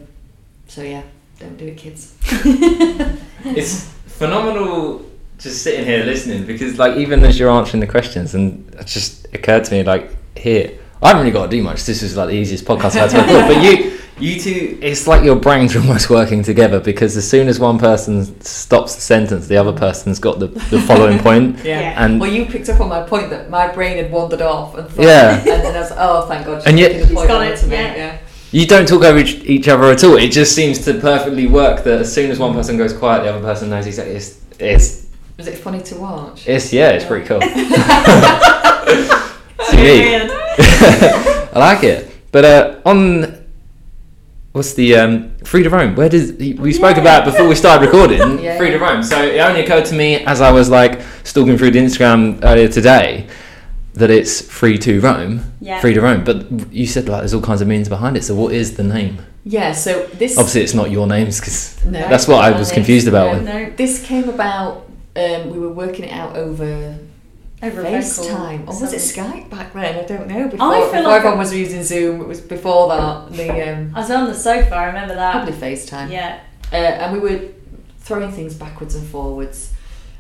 so yeah, don't do it, kids. It's phenomenal just sitting here listening because, like, even as you're answering the questions, and it just occurred to me, like, here, I haven't really got to do much. This is like the easiest podcast I've had to. But you, you two, it's like your brains are almost working together because as soon as one person stops the sentence, the other person's got the, the following point. Yeah. And well, you picked up on my point that my brain had wandered off, and thought, Yeah. and then I was like, oh, thank God, she's And yet- making the She's point got it, to me. yeah. yeah. you don't talk over each, each other at all. It just seems to perfectly work that as soon as one person goes quiet, the other person knows exactly. It's, it's, Was it funny to watch? it's yeah, it's pretty cool. So unique. I like it. But uh, on what's the um, Free to Roam? Where did we spoke Yeah. about before we started recording? Yeah. Free to Roam. So it only occurred to me as I was like stalking through the Instagram earlier today that it's free to roam, Yeah. free to roam. But you said like there's all kinds of meanings behind it. So what is the name? Yeah, so this Obviously, it's not your names because No. that's what I was confused about. no. no this came about. Um, we were working it out over over a phone FaceTime, or was it. Skype back then? I don't know. Before, I feel before like everyone it- was using Zoom, it was before that. The um, I was on the sofa. I remember that. probably FaceTime. Yeah. Uh, and we were throwing things backwards and forwards.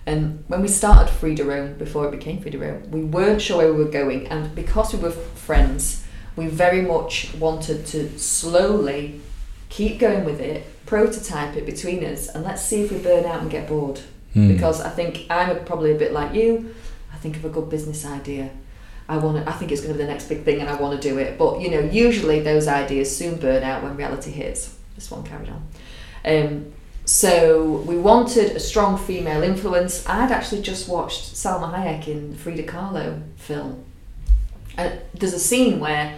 And when we started Free to Roam, before it became Free to Roam, we weren't sure where we were going. And because we were friends, we very much wanted to slowly keep going with it, prototype it between us, and let's see if we burn out and get bored. Hmm. Because I think I'm probably a bit like you. Think of a good business idea. I want to. I think it's going to be the next big thing, and I want to do it. But you know, usually those ideas soon burn out when reality hits. This one carried on. Um, so we wanted a strong female influence. I'd actually just watched Salma Hayek in Frida Kahlo film, and there's a scene where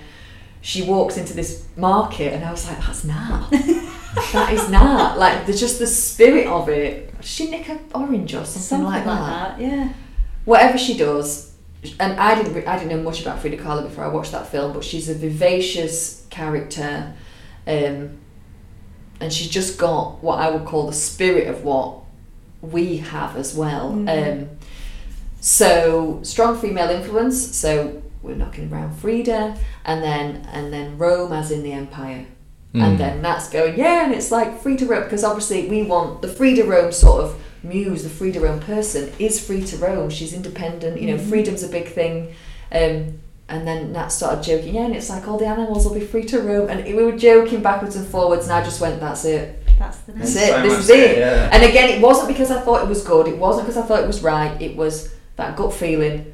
she walks into this market, and I was like, "That's Nat. that is Nat. Like, there's just the spirit of it. Did she nick an orange or something, Something like, that? Yeah. Whatever she does, and I didn't re- I didn't know much about Frida Kahlo before I watched that film, but she's a vivacious character, um, and she's just got what I would call the spirit of what we have as well. Mhm. Um, so strong female influence. So we're knocking around Frida, and then and then Rome as in the empire. Mm. And then that's going, yeah, and it's like Frida Rome, because obviously we want the Frida Rome sort of muse, the free to roam person is free to roam. She's independent, you know, Mhm. freedom's a big thing. Um, and then Nat started joking, yeah, and it's like all the animals will be free to roam. And we were joking backwards and forwards, and I just went, that's it. That's the next. That's name. it. So this is there, it. yeah. And again, it wasn't because I thought it was good. It wasn't because I thought it was right. It was that gut feeling.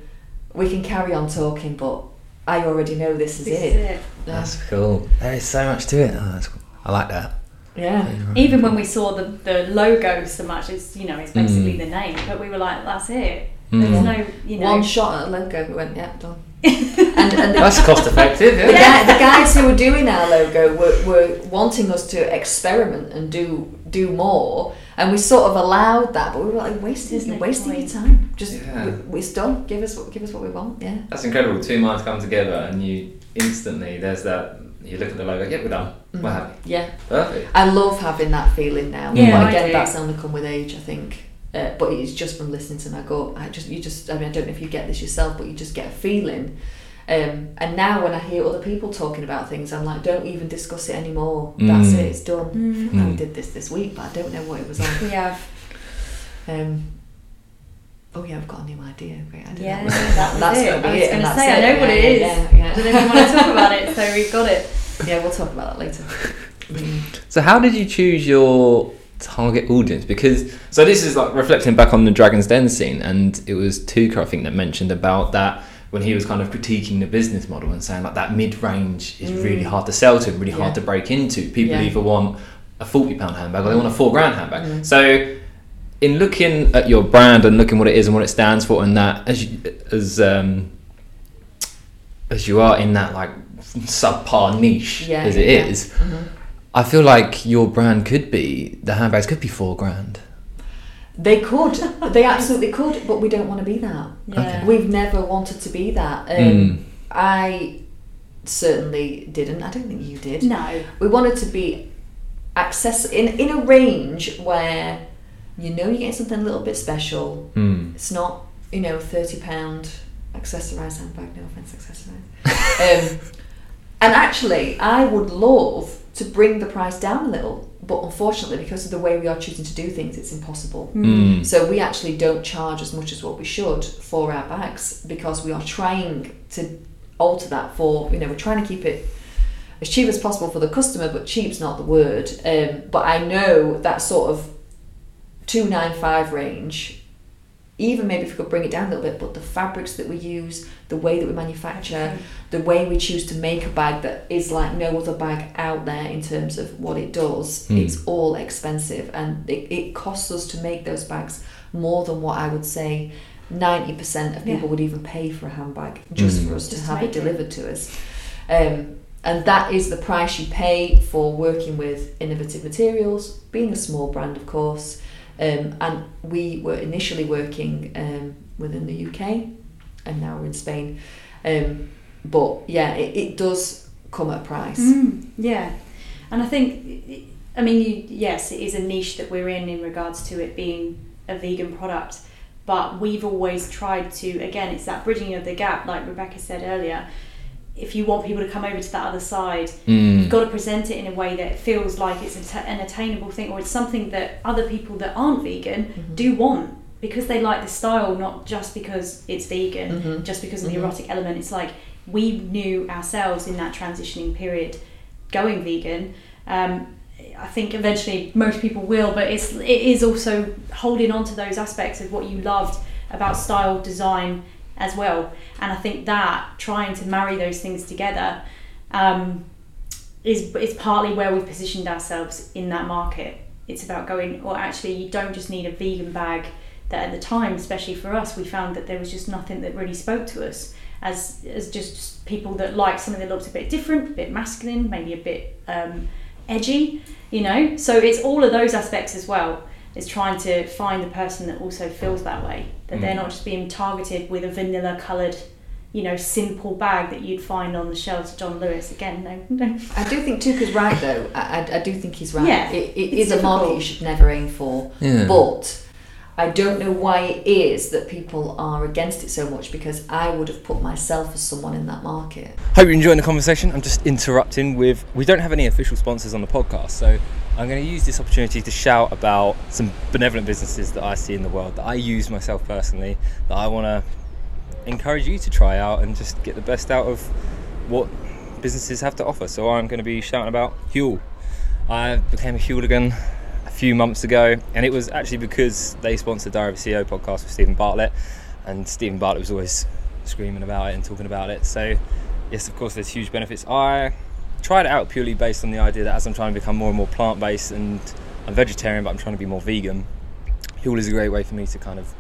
We can carry on talking, but I already know this is This it. is it. That's cool. There is so much to it. Oh, that's cool. I like that. Yeah. Even when we saw the, the logo so much, it's you know it's basically Mm. the name, but we were like, that's it. Mm. There's no you know. One shot at a logo, we went, yeah, done. and and the, That's cost effective, the, yeah. guy, the guys who were doing our logo were, were wanting us to experiment and do do more, and we sort of allowed that, but we were like wasting no wasting your time. Just Yeah. we, it's done. Give us give us what we want. Yeah. That's incredible. Two minds come together, and you instantly there's that. You look at the logo. Yeah, we're done. We're happy. Yeah. Perfect. I love having that feeling now. Yeah, but I again, do. that's only come with age, I think. Uh, but it's just from listening to my gut. I just, you just, I mean, I don't know if you get this yourself, but you just get a feeling. Um, and now when I hear other people talking about things, I'm like, don't even discuss it anymore. That's Mm. it. It's done. Mm. I feel like we Mm. did this this week, but I don't know what it was on. We have. Um, Oh yeah, I've got a new idea. Great idea. Yeah, That that was that's it. gonna be I was it, going to say, I it. know what Yeah, it is. Yeah, yeah. I don't know you want to talk about it, so we've got it. Yeah, we'll talk about that later. Mm. So how did you choose your target audience? Because so this is like reflecting back on the Dragon's Den scene, and it was Touker I think that mentioned about that when he was kind of critiquing the business model and saying like that mid range is really hard to sell to, really Yeah. hard to break into. People Yeah. either want a forty pound handbag or they want a four grand handbag. Mm. So in looking at your brand and looking what it is and what it stands for and that as you, as um, as you are in that like subpar niche Yeah, as it yeah. is, Mhm. I feel like your brand could be the handbags could be four grand. They could. They absolutely could, but we don't want to be that. Yeah. We've never wanted to be that. Um, Mm. I certainly didn't. I don't think you did. No. We wanted to be access in in a range where you know you're getting something a little bit special. Mm. It's not you know thirty pound accessorised handbag. No offense, accessorised. um, and actually, I would love to bring the price down a little, but unfortunately, because of the way we are choosing to do things, it's impossible. Mm. So we actually don't charge as much as what we should for our bags because we are trying to alter that for you know we're trying to keep it as cheap as possible for the customer, but cheap's not the word. Um, but I know that sort of two nine five range. Even maybe if we could bring it down a little bit, but the fabrics that we use, the way that we manufacture, the way we choose to make a bag that is like no other bag out there in terms of what it does, Mm. it's all expensive and it, it costs us to make those bags more than what I would say 90% of people Yeah. would even pay for a handbag just Mm. for us Just to have it make it. delivered to us. Um, and that is the price you pay for working with innovative materials, being a small brand, of course. Um, and we were initially working um, within the UK, and now we're in Spain. Um, but yeah, it, it does come at a price. Mm, yeah, and I think, I mean, you, yes, it is a niche that we're in in regards to it being a vegan product, but we've always tried to. Again, it's that bridging of the gap, like Rebecca said earlier. If you want people to come over to that other side, Mm. you've got to present it in a way that feels like it's an attainable thing, or it's something that other people that aren't vegan Mhm. do want because they like the style, not just because it's vegan Mhm. just because of the Mhm. erotic element. It's like we knew ourselves in that transitioning period going vegan. Um, I think eventually most people will, but it's it is also holding on to those aspects of what you loved about style, design as well. And I think that trying to marry those things together um, is is partly where we've positioned ourselves in that market. It's about going, or actually, you don't just need a vegan bag. That at the time, especially for us, we found that there was just nothing that really spoke to us as as just people that like something that looked a bit different, a bit masculine, maybe a bit um, edgy, you know. So it's all of those aspects as well. Is trying to find the person that also feels that way, that they're Mm. not just being targeted with a vanilla coloured, you know, simple bag that you'd find on the shelves of John Lewis. Again, no, no. I do think Touker's right though. I, I, I do think he's right. Yeah, it, it it's is a market you should never aim for. Yeah. But I don't know why it is that people are against it so much because I would have put myself as someone in that market. Hope you're enjoying the conversation. I'm just interrupting with we don't have any official sponsors on the podcast, so I'm going to use this opportunity to shout about some benevolent businesses that I see in the world that I use myself personally that I want to encourage you to try out and just get the best out of what businesses have to offer. So I'm going to be shouting about Huel. I became a Hueligan a few months ago, and it was actually because they sponsored Diary of a CEO podcast with Steven Bartlett, and Steven Bartlett was always screaming about it and talking about it. So, yes, of course, there's huge benefits. I tried it out purely based on the idea that as I'm trying to become more and more plant based and I'm vegetarian, but I'm trying to be more vegan, Huel is a great way for me to kind of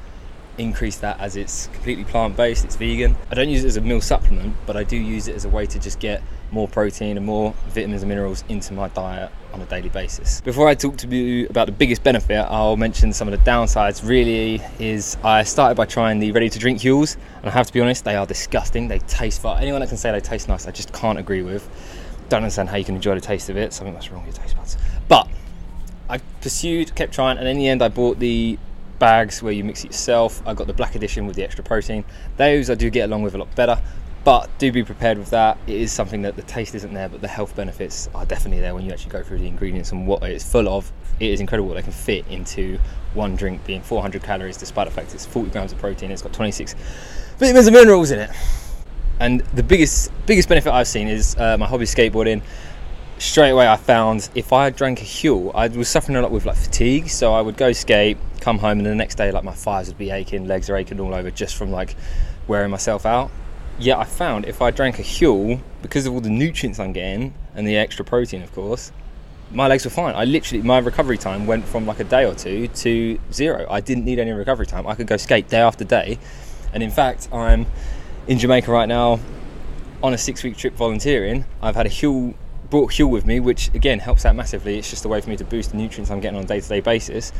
increase that as it's completely plant based, it's vegan. I don't use it as a meal supplement, but I do use it as a way to just get more protein and more vitamins and minerals into my diet on a daily basis. Before I talk to you about the biggest benefit, I'll mention some of the downsides. Really, is I started by trying the ready to drink Huels, and I have to be honest, they are disgusting. They taste far. Anyone that can say they taste nice, I just can't agree with. Don't understand how you can enjoy the taste of it. Something must be wrong with your taste buds. But I pursued, kept trying, and in the end, I bought the bags where you mix it yourself. I got the black edition with the extra protein. Those I do get along with a lot better, But do be prepared with that. It is something that the taste isn't there, but the health benefits are definitely there when you actually go through the ingredients and what it's full of. It is incredible what they can fit into one drink, being 400 calories, despite the fact it's 40 grams of protein. It's got 26 vitamins and minerals in it. And the biggest biggest benefit I've seen is uh, my hobby skateboarding. Straight away, I found if I drank a Huel, I was suffering a lot with like fatigue. So I would go skate, come home, and the next day, like my thighs would be aching, legs are aching all over just from like wearing myself out. Yet I found if I drank a Huel, because of all the nutrients I'm getting and the extra protein, of course, my legs were fine. I literally my recovery time went from like a day or two to zero. I didn't need any recovery time. I could go skate day after day, and in fact, I'm in Jamaica right now on a six-week trip volunteering. I've had a Huel brought Huel with me, which again helps out massively. It's just a way for me to boost the nutrients I'm getting on a day-to-day basis.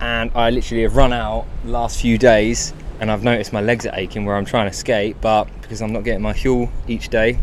And I literally have run out last few days, and I've noticed my legs are aching where I'm trying to skate, but because I'm not getting my Huel each day,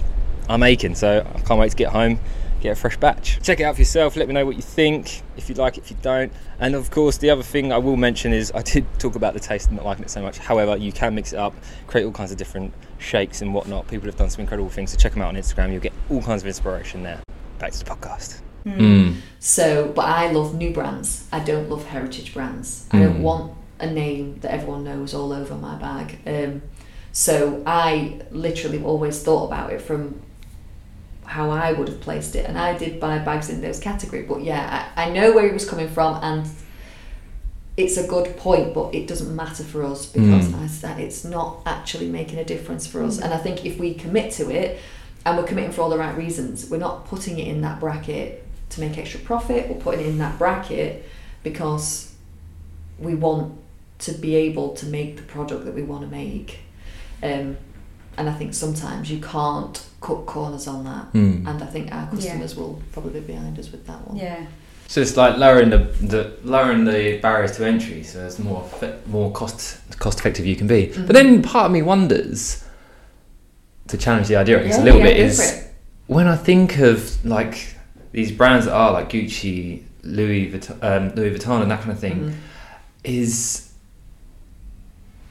I'm aching. So I can't wait to get home get a fresh batch. Check it out for yourself. Let me know what you think, if you like it, if you don't. And of course, the other thing I will mention is I did talk about the taste and not liking it so much. However, you can mix it up, create all kinds of different shakes and whatnot. People have done some incredible things, so check them out on Instagram. You'll get all kinds of inspiration there. Back to the podcast. Mm. So, but I love new brands. I don't love heritage brands. I don't Mm. want a name that everyone knows all over my bag. Um, so I literally always thought about it from how I would have placed it, and I did buy bags in those category. But yeah, I, I know where he was coming from, and it's a good point, but it doesn't matter for us because Mm. I said it's not actually making a difference for us. And I think if we commit to it, and we're committing for all the right reasons, we're not putting it in that bracket to make extra profit. We're putting it in that bracket because we want to be able to make the product that we want to make. Um, and I think sometimes you can't cut corners on that. Mm. And I think our customers will probably be behind us with that one. Yeah. So it's like lowering the, the lowering the barriers to entry, so it's more more cost cost effective you can be. Mhm. But then part of me wonders to challenge the idea, I guess, Yeah, a little yeah, bit is when I think of like these brands that are like Gucci, Louis Vuitton, um, Louis Vuitton, and that kind of thing, Mhm. is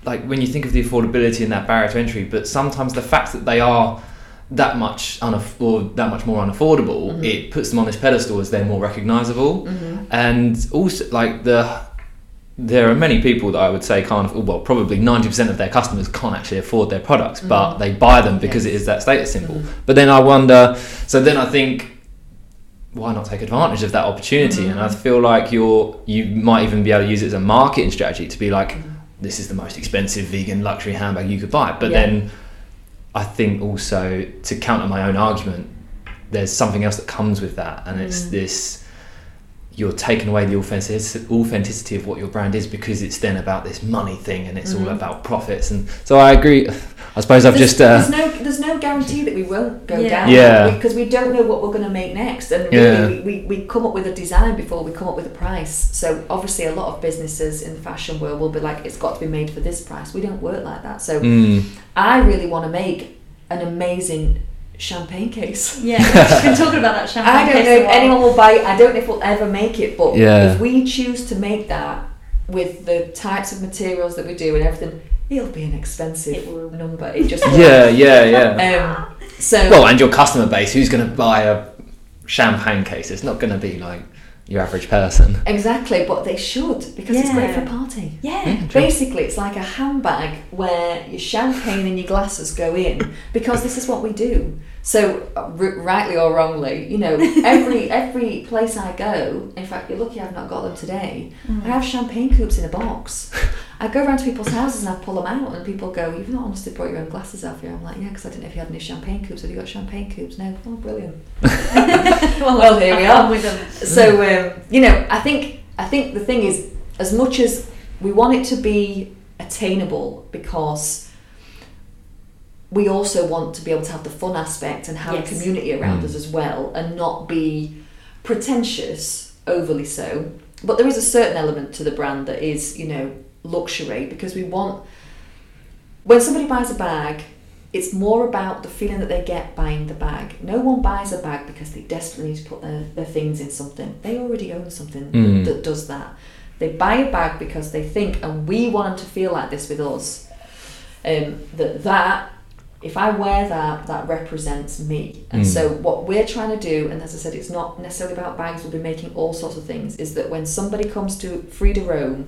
like when you think of the affordability and that barrier to entry, but sometimes the fact that they are that much unaff- or that much more unaffordable, Mhm. it puts them on this pedestal as they're more recognizable, Mhm. and also like the there are many people that I would say can't, well, probably 90% of their customers can't actually afford their products, but Mhm. they buy them because Yes. it is that status symbol. Mhm. But then I wonder, so then I think, why not take advantage of that opportunity? And I feel like you're, you might even be able to use it as a marketing strategy to be like, Mhm. This is the most expensive vegan luxury handbag you could buy. But Yeah. then I think also to counter my own argument, there's something else that comes with that, and it's Mm. this you're taking away the authenticity, of what your brand is because it's then about this money thing and it's all Mhm. about profits. And so I agree. I suppose I've There's, just. Uh, there's no there's no guarantee that we won't go Yeah. down Yeah. because we don't know what we're going to make next and Yeah. really we, we, we come up with a design before we come up with a price so obviously a lot of businesses in the fashion world will be like it's got to be made for this price we don't work like that so mm, I really want to make an amazing champagne case Yeah. We've been talking about that champagne. I don't case know if anyone will buy it I don't know if we'll ever make it but Yeah. if we choose to make that with the types of materials that we do and everything it'll be an expensive It number it just yeah, yeah, yeah. um, so Well, and your customer base, who's going to buy a champagne case? It's not going to be like your average person. Exactly, but they should because it's great for a Yeah. party. Yeah. Basically, it's like a handbag where your champagne and your glasses go in because this is what we do. So, uh, r- rightly or wrongly, you know, every every place I go, in fact, you're lucky I've not got them today. I have champagne coupes in a box. I go around to people's houses and I pull them out, and people go, "You've not honestly brought your own glasses, out here." I'm like, "Yeah, because I didn't know if you had any champagne coupes. Have you got champagne coupes?" No. Oh, brilliant. well, here we are. with them. So um, you know, I think I think the thing is, as much as we want it to be attainable, because we also want to be able to have the fun aspect and have Yes. a community around Mm. us as well, and not be pretentious, overly so. But there is a certain element to the brand that is, you know, luxury because we want when somebody buys a bag, it's more about the feeling that they get buying the bag. No one buys a bag because they desperately need to put their, their things in something. They already own something Mm. that does that. They buy a bag because they think, and we want them to feel like this with us, um, that that if I wear that, that represents me. And Mm. so what we're trying to do, and as I said, it's not necessarily about bags. We'll be making all sorts of things. Is that when somebody comes to Free to Roam,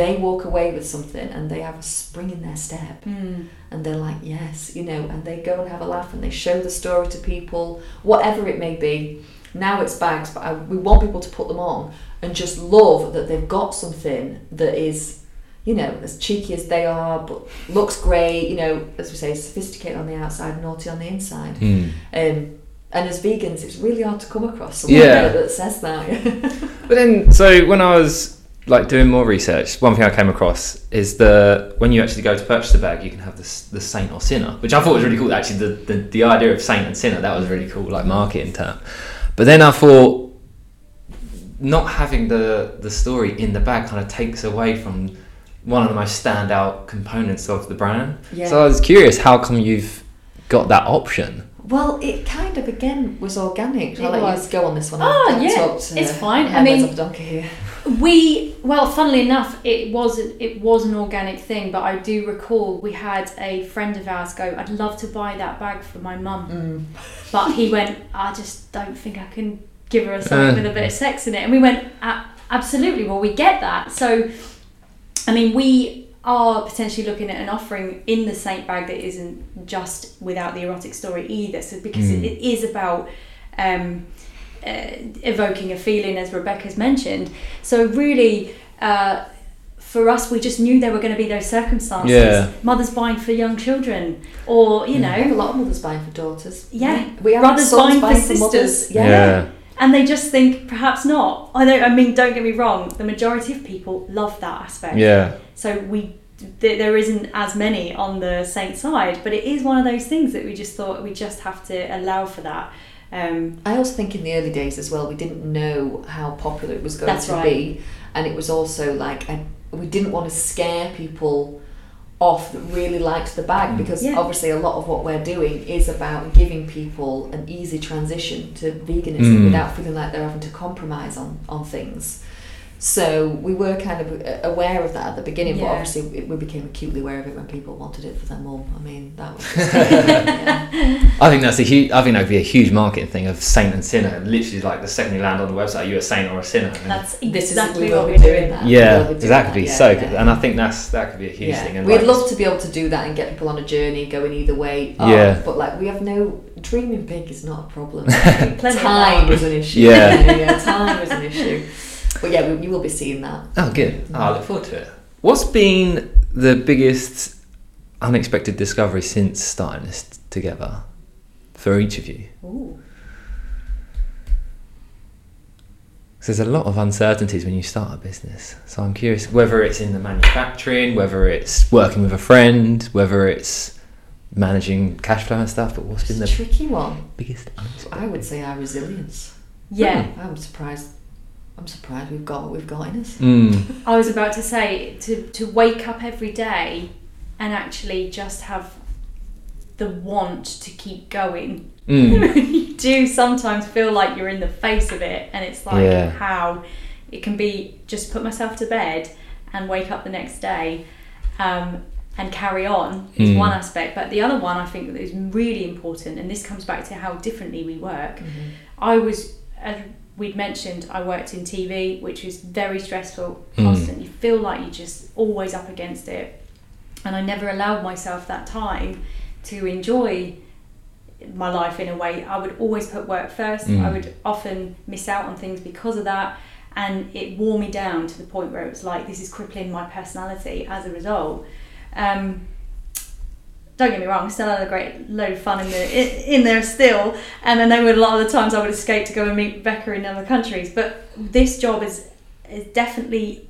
they walk away with something and they have a spring in their step Mm. and they're like yes you know and they go and have a laugh and they show the story to people whatever it may be now it's bags but I, we want people to put them on and just love that they've got something that is you know as cheeky as they are but looks great you know as we say sophisticated on the outside naughty on the inside Mm. um, and as vegans it's really hard to come across someone Yeah. that says that But then, so when I was like doing more research, one thing I came across is the when you actually go to purchase a bag, you can have the the saint or sinner, which I thought was really cool. Actually, the, the the idea of saint and sinner that was really cool, like marketing term. But then I thought not having the the story in the bag kind of takes away from one of the most standout components of the brand. Yeah. So I was curious, how come you've got that option? Well, it kind of again was organic. I'll It let you go on this one. Oh, ah, I've yeah, talked, it's fine. I head mean- of the donkey here. We well, funnily enough, it was it was an organic thing, but I do recall we had a friend of ours go, "I'd love to buy that bag for my mum," Mm. but he went, "I just don't think I can give her something Uh. with a bit of sex in it," and we went, "Absolutely, well, we get that." So, I mean, we are potentially looking at an offering in the Saint bag that isn't just without the erotic story either. So, because Mm. it, it is about. Um, uh, evoking a feeling, as Rebecca's mentioned. So really, uh, for us, we just knew there were going to be those circumstances. Yeah. Mothers buying for young children, or you We have a lot of mothers buying for daughters. Yeah. we have Brothers sons buying for mothers. sisters. Yeah. and they just think perhaps not. I don't. I mean, don't get me wrong. The majority of people love that aspect. Yeah. So we. th- There isn't as many on the Saint side, but it is one of those things that we just thought we just have to allow for that. Um, I also think in the early days as well, we didn't know how popular it was going That's to right. be, and it was also like I, we didn't want to scare people off that really liked the bag Mm. because Yeah. obviously a lot of what we're doing is about giving people an easy transition to veganism Mm. without feeling like they're having to compromise on on things. So we were kind of uh, aware of that at the beginning, but obviously we- we became acutely aware of it when people wanted it for their mum. I mean, that was yeah. I think that's a huge. I think that'd be a huge marketing thing of saint and sinner. Literally, like the second you land on the website, you're a saint or a sinner. And that's This is exactly we will what be we're doing doing. that. yeah, We'll be doing that could be yeah, so yeah. good, and I think that's that could be a huge Yeah. thing. And We'd like, love to be able to do that and get people on a journey going either way. up, Yeah. But like we have no dreaming big is not a problem. Time that. is an issue. Yeah. yeah, yeah, time is an issue. But yeah, we, you will be seeing that. Oh, good. Oh, I look forward to it. What's been the biggest unexpected discovery since starting this together for each of you? Ooh. 'Cause there's a lot of uncertainties when you start a business. So I'm curious whether it's in the manufacturing, whether it's working with a friend, whether it's managing cash flow and stuff. But what's It's been the tricky one. biggest unexpected? I would say our resilience. Yeah. I'm surprised. I'm surprised we've got what we've got in us. Mm. I was about to say to to wake up every day and actually just have the want to keep going. Mm. you do sometimes feel like you're in the face of it, and it's like Yeah. how it can be just put myself to bed and wake up the next day um, and carry on is Mm. one aspect. But the other one I think that is really important, and this comes back to how differently we work. I was, as we'd mentioned, I worked in TV, which was very stressful, Mm. You feel like you're just always up against it. And I never allowed myself that time to enjoy my life in a way. I would always put work first. Mm. I would often miss out on things because of that. And it wore me down to the point where it was like, this is crippling my personality as a result. Um, don't get me wrong, still had a great load of fun in the in, in there still, and I know a lot of the times I would escape to go and meet Becca in other countries. But this job has, has definitely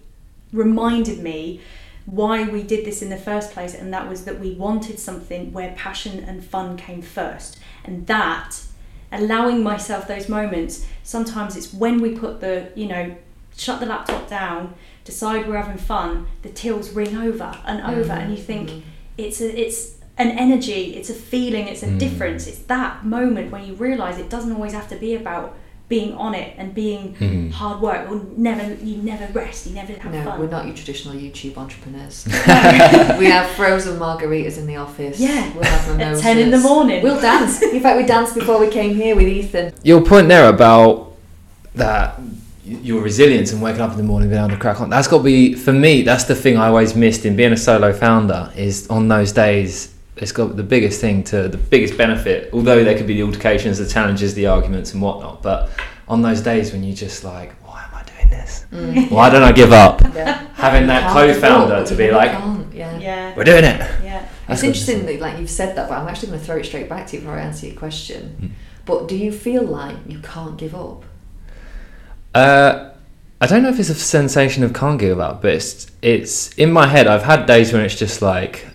reminded me why we did this in the first place, and that was that we wanted something where passion and fun came first, and that allowing myself those moments. Sometimes it's when we put the you know shut the laptop down, decide we're having fun, the tills ring over and over, mm-hmm. and you think mm-hmm. it's a it's an energy, it's a feeling, it's a Mm. difference. It's that moment when you realise it doesn't always have to be about being on it and being Mhm. hard work. Or never, you never rest. You never have No, fun. we're not your traditional YouTube entrepreneurs. we have frozen margaritas in the office. Yeah. We'll have At 10 in the morning. We'll dance. In fact, we danced before we came here with Ethan. Your point there about that your resilience and waking up in the morning being able to crack on that's got to be for me that's the thing I always missed in being a solo founder is on those days it's got the biggest thing to the biggest benefit although there could be the altercations the challenges the arguments and whatnot but on those days when you just like why am I doing this why don't I give up Yeah. having that co-founder to be like yeah. Yeah. we're doing it Yeah. It's interesting that like you've said that, but I'm actually going to throw it straight back to you before I answer your question. Hmm. But do you feel like you can't give up? Uh, I don't know if it's a sensation of can't give up, but it's it's in my head. I've had days when it's just like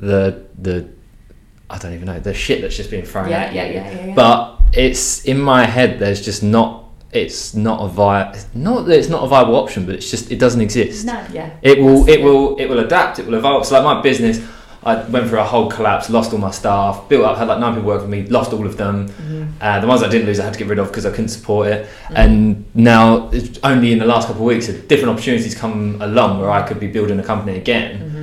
the the I don't even know the shit that's just being thrown Yeah, at you. yeah, yeah, yeah. But it's in my head. There's just not. It's not a vi- Not that it's not a viable option, but it's just it doesn't exist. No. Yeah. It will. It will. It will adapt. It will evolve. So like my business, I went through a whole collapse, lost all my staff, built up, had like nine people working for me, lost all of them. Mhm. Uh, the ones I didn't lose, I had to get rid of because I couldn't support it. Mm. And now, it's only in the last couple of weeks, different opportunities come along where I could be building a company again. Mhm.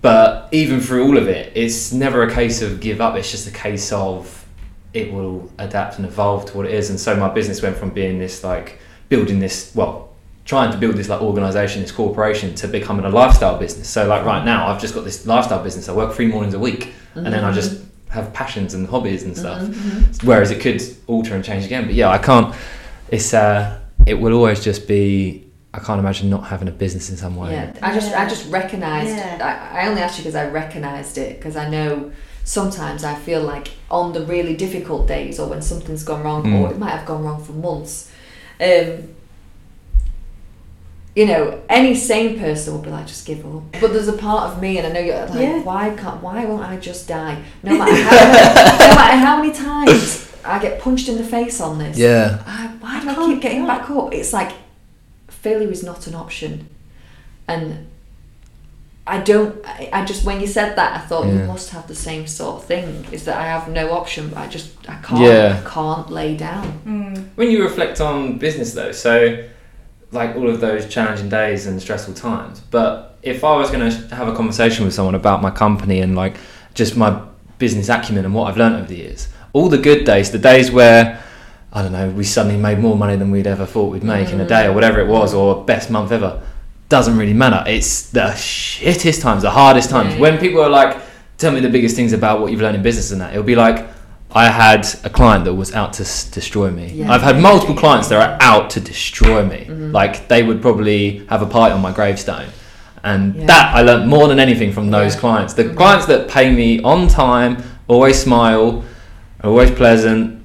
But even through all of it, it's never a case of give up. It's just a case of it will adapt and evolve to what it is. And so my business went from being this like building this well, trying to build this like organization, this corporation, to becoming a lifestyle business. So like right now, I've just got this lifestyle business. I work three mornings a week, and then I just have passions and hobbies and stuff. Mhm. Whereas it could alter and change again. But yeah, I can't. It's uh, it will always just be. I can't imagine not having a business in some way. Yeah, I just I just recognised. Yeah. I, I only asked you because I recognised it because I know sometimes I feel like on the really difficult days or when something's gone wrong Mm. or it might have gone wrong for months. Um, you know, any sane person would be like, just give up. But there's a part of me, and I know you're like, Yeah. why can't, why won't I just die? No matter how, no matter how many times I get punched in the face on this. Yeah. I, why do I I keep getting give up. back up? It's like failure is not an option, and I don't. I, I just when you said that, I thought you must have the same sort of thing. Is that I have no option? But I just I can't. Yeah. I can't lay down. Mm. When you reflect on business though, so like all of those challenging days and stressful times, but if I was going to have a conversation with someone about my company and like just my business acumen and what I've learned over the years, all the good days, the days where I don't know, we suddenly made more money than we'd ever thought we'd make in a day or whatever it was, or best month ever, doesn't really matter. It's the shittest times, the hardest times. Yeah. When people are like, tell me the biggest things about what you've learned in business and that, it'll be like, I had a client that was out to s- destroy me. Yeah. I've had multiple clients that are out to destroy me. Mhm. Like they would probably have a party on my gravestone. And Yeah. that I learned more than anything from those clients. The Mhm. clients that pay me on time, always smile, always pleasant,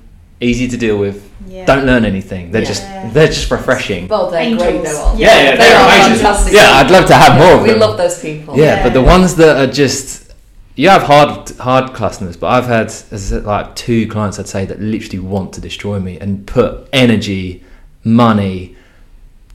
easy to deal with, Yeah. don't learn anything. They're Yeah. just they're just refreshing. Well, they're Angels. great though. aren't Yeah, they? yeah, they they're amazing. fantastic. Yeah, I'd love to have more of we them. love those people. Yeah, but the ones that are just you have hard hard customers, but I've had as I said, like two clients I'd say that literally want to destroy me and put energy, money,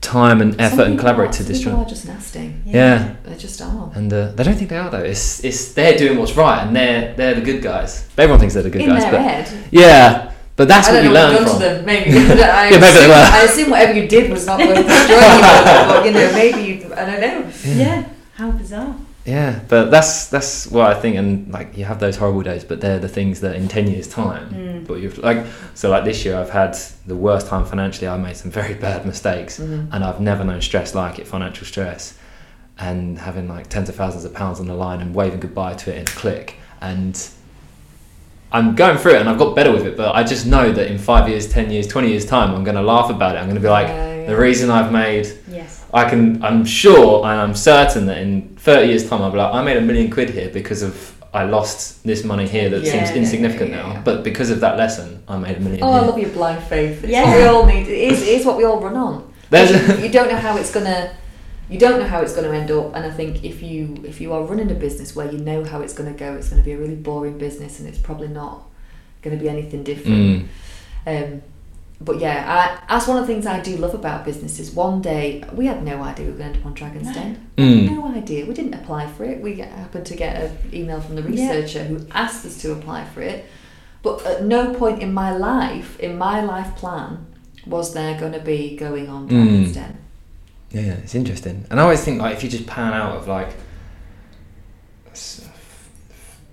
time and effort and collaborate are- to some destroy. People are just nasty. Yeah. They just are. And uh, they don't think they are though. It's it's they're doing what's right and they're they're the good guys. Everyone thinks they're the good In guys, their but head. yeah, but that's I what don't you know what learn you've done from. them. Maybe. I, Yeah, maybe they assume, were. I assume whatever you did was not worth destroying you. But you know, maybe you, I don't know. Yeah. How bizarre. Yeah, but that's that's what I think, and like you have those horrible days, but they're the things that in ten years' time, Mm. but you've like so like this year I've had the worst time financially. I made some very bad mistakes, Mhm. and I've never known stress like it, financial stress, and having like tens of thousands of pounds on the line and waving goodbye to it in a click, and I'm going through it, and I've got better with it. But I just know that in five years, ten years, twenty years' time, I'm going to laugh about it. I'm going to be like, Yeah, the reason I've made Yes. I can. I'm sure, and I'm certain that in 30 years' time, I'll be like, I made a million quid here because of I lost this money here that Yeah, seems insignificant yeah, yeah, now, but because of that lesson, I made a million. Oh, I love your blind faith. It's Yeah. what we all need. It is, it is what we all run on. There's- you, you don't know how it's gonna. You don't know how it's going to end up, and I think if you if you are running a business where you know how it's going to go, it's going to be a really boring business, and it's probably not going to be anything different. Mm. Um, but yeah, I, that's one of the things I do love about business. Is one day we had no idea we were going to end up on Dragon's No. Den. Mm. No idea. We didn't apply for it. We happened to get an email from the Yeah. researcher who asked us to apply for it. But at no point in my life, in my life plan, was there going to be going on Mm. Dragon's Den? Yeah, yeah, it's interesting. And I always think like if you just pan out of like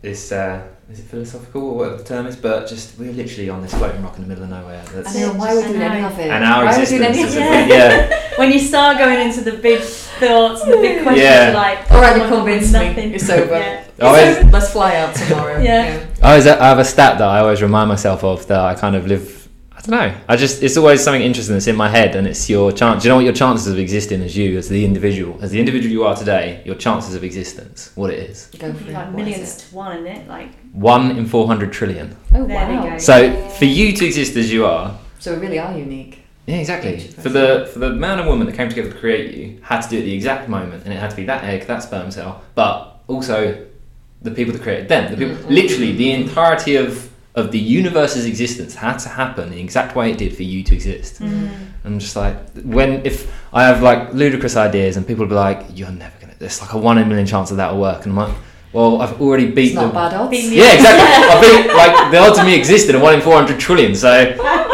this uh, is it philosophical or whatever the term is, but just we're literally on this floating rock in the middle of nowhere. I That's know, why are we I doing any of it? and our why are we doing existence any is of it? yeah. When you start going into the big thoughts and the big questions, Yeah. you're like, All right, you oh my God, convinced nothing. me. It's over. Yeah. Oh, It's is- over. Let's fly out tomorrow. Yeah. I always I have a stat that I always remind myself of that I kind of live. I don't know. I just it's always something interesting that's in my head, and it's your chance. Do you know what your chances of existing as you, as the individual, as the individual you are today? Your chances of existence, what it is, Go for it. Like What is millions to one, isn't it? Like, one in four hundred trillion. Oh There we wow. go. So for you to exist as you are, So we really are unique. Yeah, exactly. For the for the man and woman that came together to create you had to do it at the exact moment, and it had to be that egg, that sperm cell, but also the people that created them. The people, Mhm. literally, the entirety of of the universe's existence had to happen the exact way it did for you to exist. mm. I'm just like when if I have like ludicrous ideas and people will be like, "You're never gonna." There's like a one in a million chance that that will work, and I'm like, "Well, I've already beat It's not the." bad odds. Yeah, exactly. I think like the odds of me existing are one in four hundred trillion. So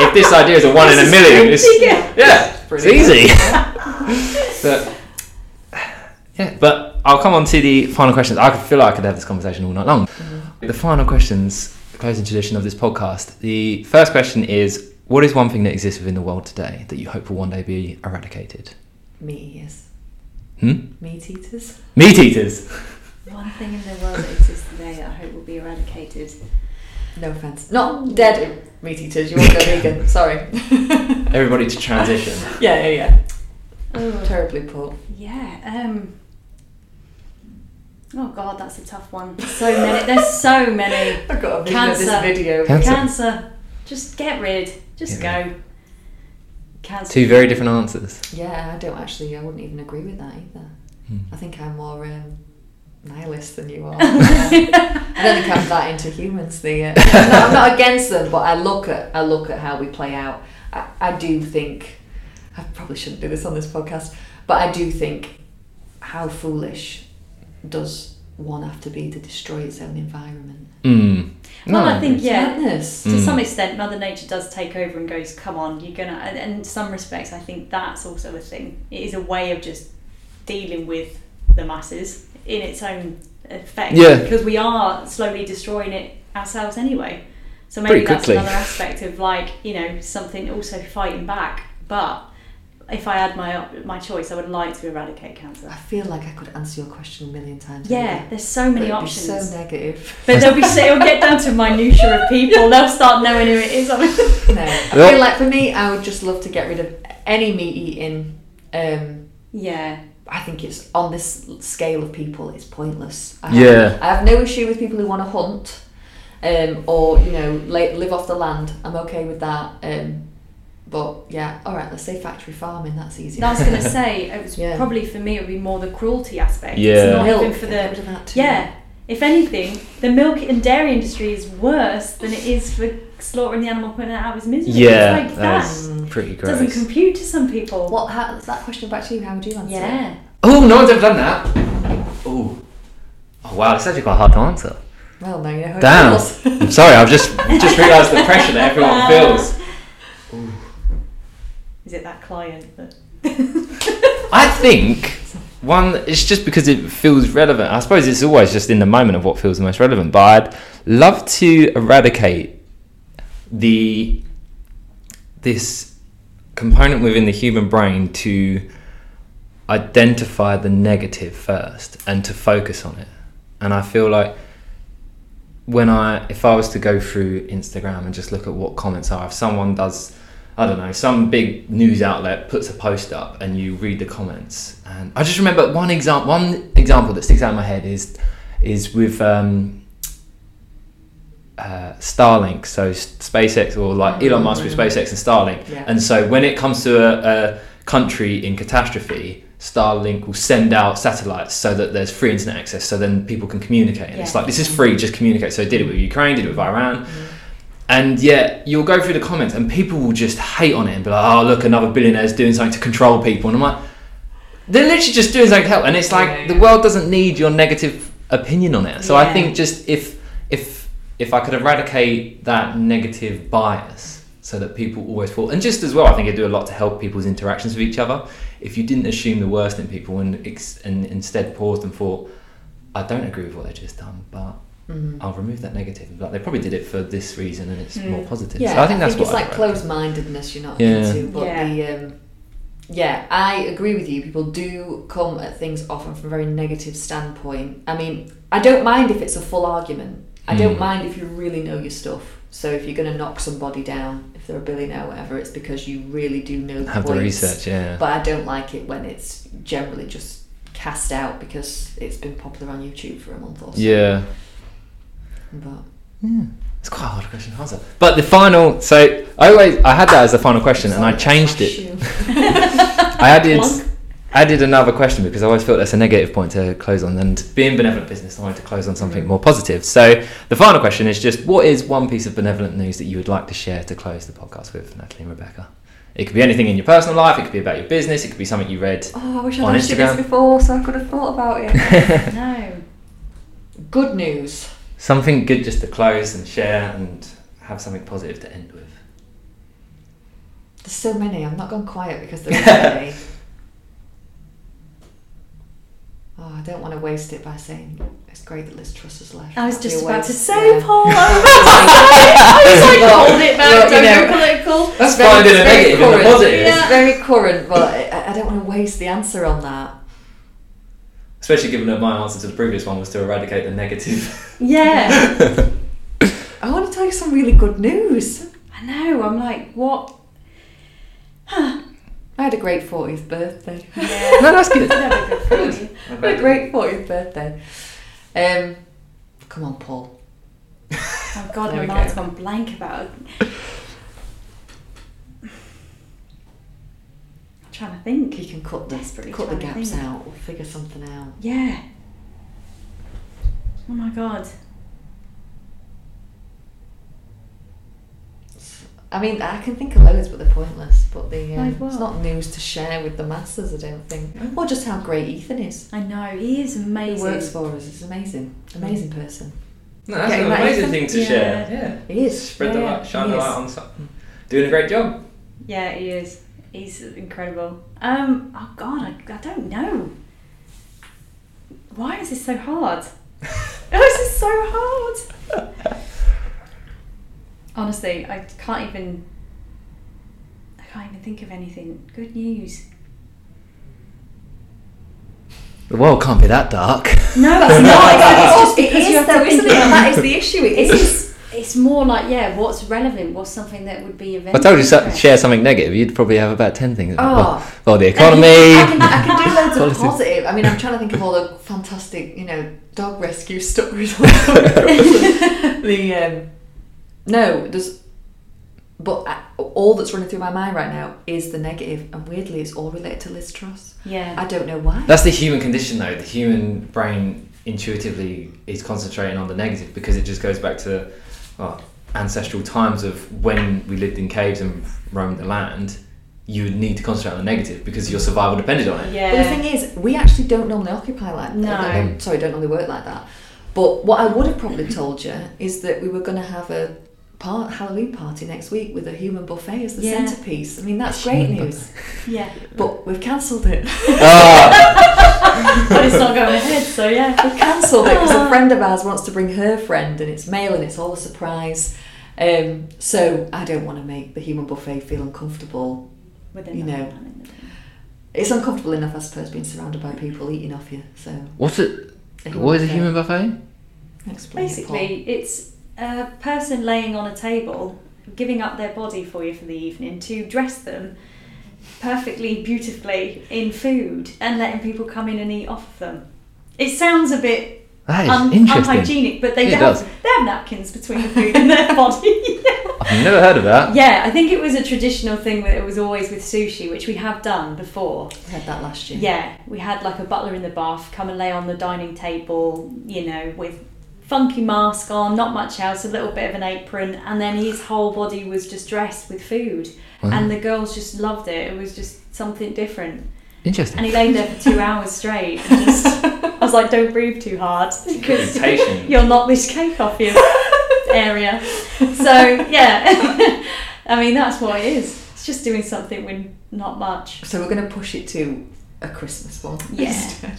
if this idea is a one in a million, it's Yeah. yeah, it's easy. but yeah, but I'll come on to the final questions. I feel like I could have this conversation all night long. Mhm. The final questions, closing tradition of this podcast. The first question is: What is one thing that exists within the world today that you hope will one day be eradicated? Meat eaters. Hmm? Meat eaters. Meat eaters. One thing in the world that exists today that I hope will be eradicated. No offense. Not dead meat eaters. You won't go vegan. Sorry. Everybody to transition. Yeah, yeah, yeah. Oh, Terribly poor. yeah. Um. Oh God, that's a tough one. So many. There's so many. I've got a vision of this Cancer. video. Cancer. Cancer. Just get rid. Just Yeah. go. Cancer. Two very different answers. Yeah, I don't actually. I wouldn't even agree with that either. Hmm. I think I'm more um, nihilist than you are. I don't think I'm that into humans. The uh, no, I'm not against them, but I look at I look at how we play out. I, I do think I probably shouldn't do this on this podcast, but I do think how foolish does one have to be to destroy its own environment? Mm. Well, I think yeah. madness. To Mm. some extent, Mother Nature does take over and goes, "Come on, you're gonna." And, and in some respects, I think that's also a thing. It is a way of just dealing with the masses in its own effect. Yeah. Because we are slowly destroying it ourselves anyway. So Pretty maybe that's quickly. another aspect of like you know something also fighting back. But if I had my my choice, I would like to eradicate cancer. I feel like I could answer your question a million times. Yeah, over, there's so but many it'd be options. so negative. but they'll be so it'll get down to minutia of people. They'll start knowing who it is. No, I Well- feel like for me, I would just love to get rid of any meat eating. Um, yeah. I think it's on this scale of people, it's pointless. I Yeah. Have, I have no issue with people who want to hunt, um, or you know, la- live off the land. I'm okay with that. Um, but yeah, all right. Let's say factory farming. That's easy. I was going to say, it was Yeah. probably for me, it would be more the cruelty aspect. Yeah. It's not milk. even for the. rid that too. Yeah. If anything, the milk and dairy industry is worse than it is for slaughtering the animal, putting it out of its misery. Yeah, It's like that. that's Mm. pretty doesn't gross. compute to some people. What? How, that question back to you. How would you answer? it? Yeah. Oh, no one's ever done that. Oh, oh wow, it's actually quite hard to answer. Well, no, you know how it Damn. I'm sorry, I've just just realised the pressure that everyone feels. Is it that client that. I think one, it's just because it feels relevant. I suppose it's always just in the moment of what feels the most relevant. But I'd love to eradicate the this component within the human brain to identify the negative first and to focus on it. And I feel like when I if I was to go through Instagram and just look at what comments are, if someone does I don't know, some big news outlet puts a post up and you read the comments. And I just remember one example one example that sticks out in my head is is with um, uh, Starlink, so SpaceX or like Elon Musk with SpaceX and Starlink. Yeah. And so when it comes to a, a country in catastrophe, Starlink will send out satellites so that there's free internet access, so then people can communicate. And it's like this is free, just communicate. So it did it with Ukraine, did it with Iran, and yet you'll go through the comments and people will just hate on it and be like, "Oh, look, another billionaire's doing something to control people," and I'm like, they're literally just doing something to help. And it's like Yeah, the world doesn't need your negative opinion on it. So I think just if if if I could eradicate that negative bias so that people always fall. And just as well, I think it do a lot to help people's interactions with each other. If you didn't assume the worst in people and, and instead paused and thought, I don't agree with what they've just done, but Mhm. I'll remove that negative. Like they probably did it for this reason and it's Mm. more positive. Yeah, so I think that's it's what like I'd closed mindedness you're not Yeah. into. But Yeah. the um, yeah, I agree with you. People do come at things often from a very negative standpoint. I mean, I don't mind if it's a full argument. I don't Mm. mind if you really know your stuff. So if you're going to knock somebody down, if they're a billionaire or whatever, it's because you really do know the have the research. Yeah. But I don't like it when it's generally just cast out because it's been popular on YouTube for a month or so. yeah. But Yeah. It's quite a hard question to answer. But the final, so I always I had that as the final question, and I changed it. I added Plug. added another question because I always felt that's a negative point to close on. And being benevolent business, I wanted to close on something more positive. So the final question is just: What is one piece of benevolent news that you would like to share to close the podcast with, Natalie and Rebecca? It could be anything in your personal life. It could be about your business. It could be something you read. Oh, I wish On I'd asked you this before so I could have thought about it. No. Good news. Something good just to close and share and have something positive to end with. There's so many. I'm not going quiet because there's so many. Oh, I don't want to waste it by saying it's great that Liz Truss has left. I was That'd just be a about to say, yeah. Paul. I was like, Well, hold it back, well, you don't know, go political. That's very- finding it's very negative current. positive. It's very current, but I, I don't want to waste the answer on that. Especially given that my answer to the previous one was to eradicate the negative. Yeah. I want to tell you some really good news. I know. I'm like, what? Huh. I had a great 40th birthday. Yeah. no, that's good. Good. I had a great 40th birthday. Um, come on, Paul. Oh God, There my we mind's go. gone blank about it. Trying to think. You can cut the, Desperately cut the gaps out. We'll figure something out. Yeah. Oh my God. I mean, I can think of loads, but they're pointless. But the um, Like it's not news to share with the masses, I don't think. Or just how great Ethan is. I know he is He amazing. works for us. He's amazing, amazing person. No, that's Getting an that amazing Ethan? thing to Yeah. share. Yeah. He is. Spread the light, shine the light on something. Doing a great job. Yeah, he is. He's incredible. Um. Oh God, I, I don't know. Why is this so hard? oh, this is so hard? Honestly, I can't even. I can't even think of anything. Good news. The world can't be that dark. No, it's not. It's, it's just It because is you have though, to think isn't it? about That is the issue. It is. It's, it's more like yeah, what's relevant? What's something that would be If I told you to share something negative, you'd probably have about 10 things. Oh. Well, well, the I economy. can, I can do loads of positive. I mean, I'm trying to think of all the fantastic, you know, dog rescue stories. the um, no, there's, but I, all that's running through my mind right now is the negative, and weirdly, it's all related to Liz Truss. Yeah. I don't know why. That's the human condition, though. The human brain intuitively is concentrating on the negative because it just goes back to well, ancestral times of when we lived in caves and roamed the land. You would need to concentrate on the negative because your survival depended on it. yeah. But the thing is, we actually don't normally occupy like No. uh, don't- sorry, don't normally work like that. But what I would have probably told you is that we were going to have a part, Halloween party next week with a human buffet as the Yeah. centerpiece. I mean, that's great news. yeah. But we've cancelled it. Ah, but it's not going ahead, so yeah. We've cancelled it because a friend of ours wants to bring her friend, and it's male, and it's all a surprise. Um, so I don't want to make the human buffet feel uncomfortable. With You know. It's uncomfortable enough, I suppose, being surrounded by people eating off you. So what's it? a What is a human buffet? Explain it, Basically, it's a person laying on a table, giving up their body for you for the evening to dress them perfectly, beautifully in food and letting people come in and eat off of them. It sounds a bit un- unhygienic, but they Yeah, have they have napkins between the food and their body. I've never heard of that. yeah, I think it was a traditional thing that it was always with sushi, which we have done before. I had that last year. Yeah, we had like a butler in the bath come and lay on the dining table, you know, with funky mask on, not much else, a little bit of an apron, and then his whole body was just dressed with food. Wow. And the girls just loved it. It was just something different. Interesting. And he laid there for two hours straight. And just, I was like, don't breathe too hard because you'll knock this cake off your area. So yeah. I mean, that's what it is. It's just doing something with not much. So we're going to push it to a Christmas one. Yeah.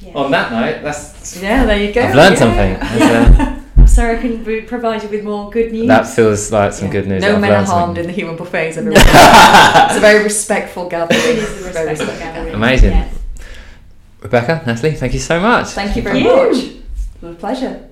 Yeah. On that note, that's Yeah, there you go. I've learned Yeah. something. That's, I'm sorry I couldn't be- provide you with more good news. that feels like some Yeah. good news. No I've men are harmed something. in the human buffets. Everyone. it's a very respectful gathering. It is a Very respectful gathering. Amazing. Yeah. Rebecca, Natalie, thank you so much. Thank you very Thank you. much. It was a pleasure.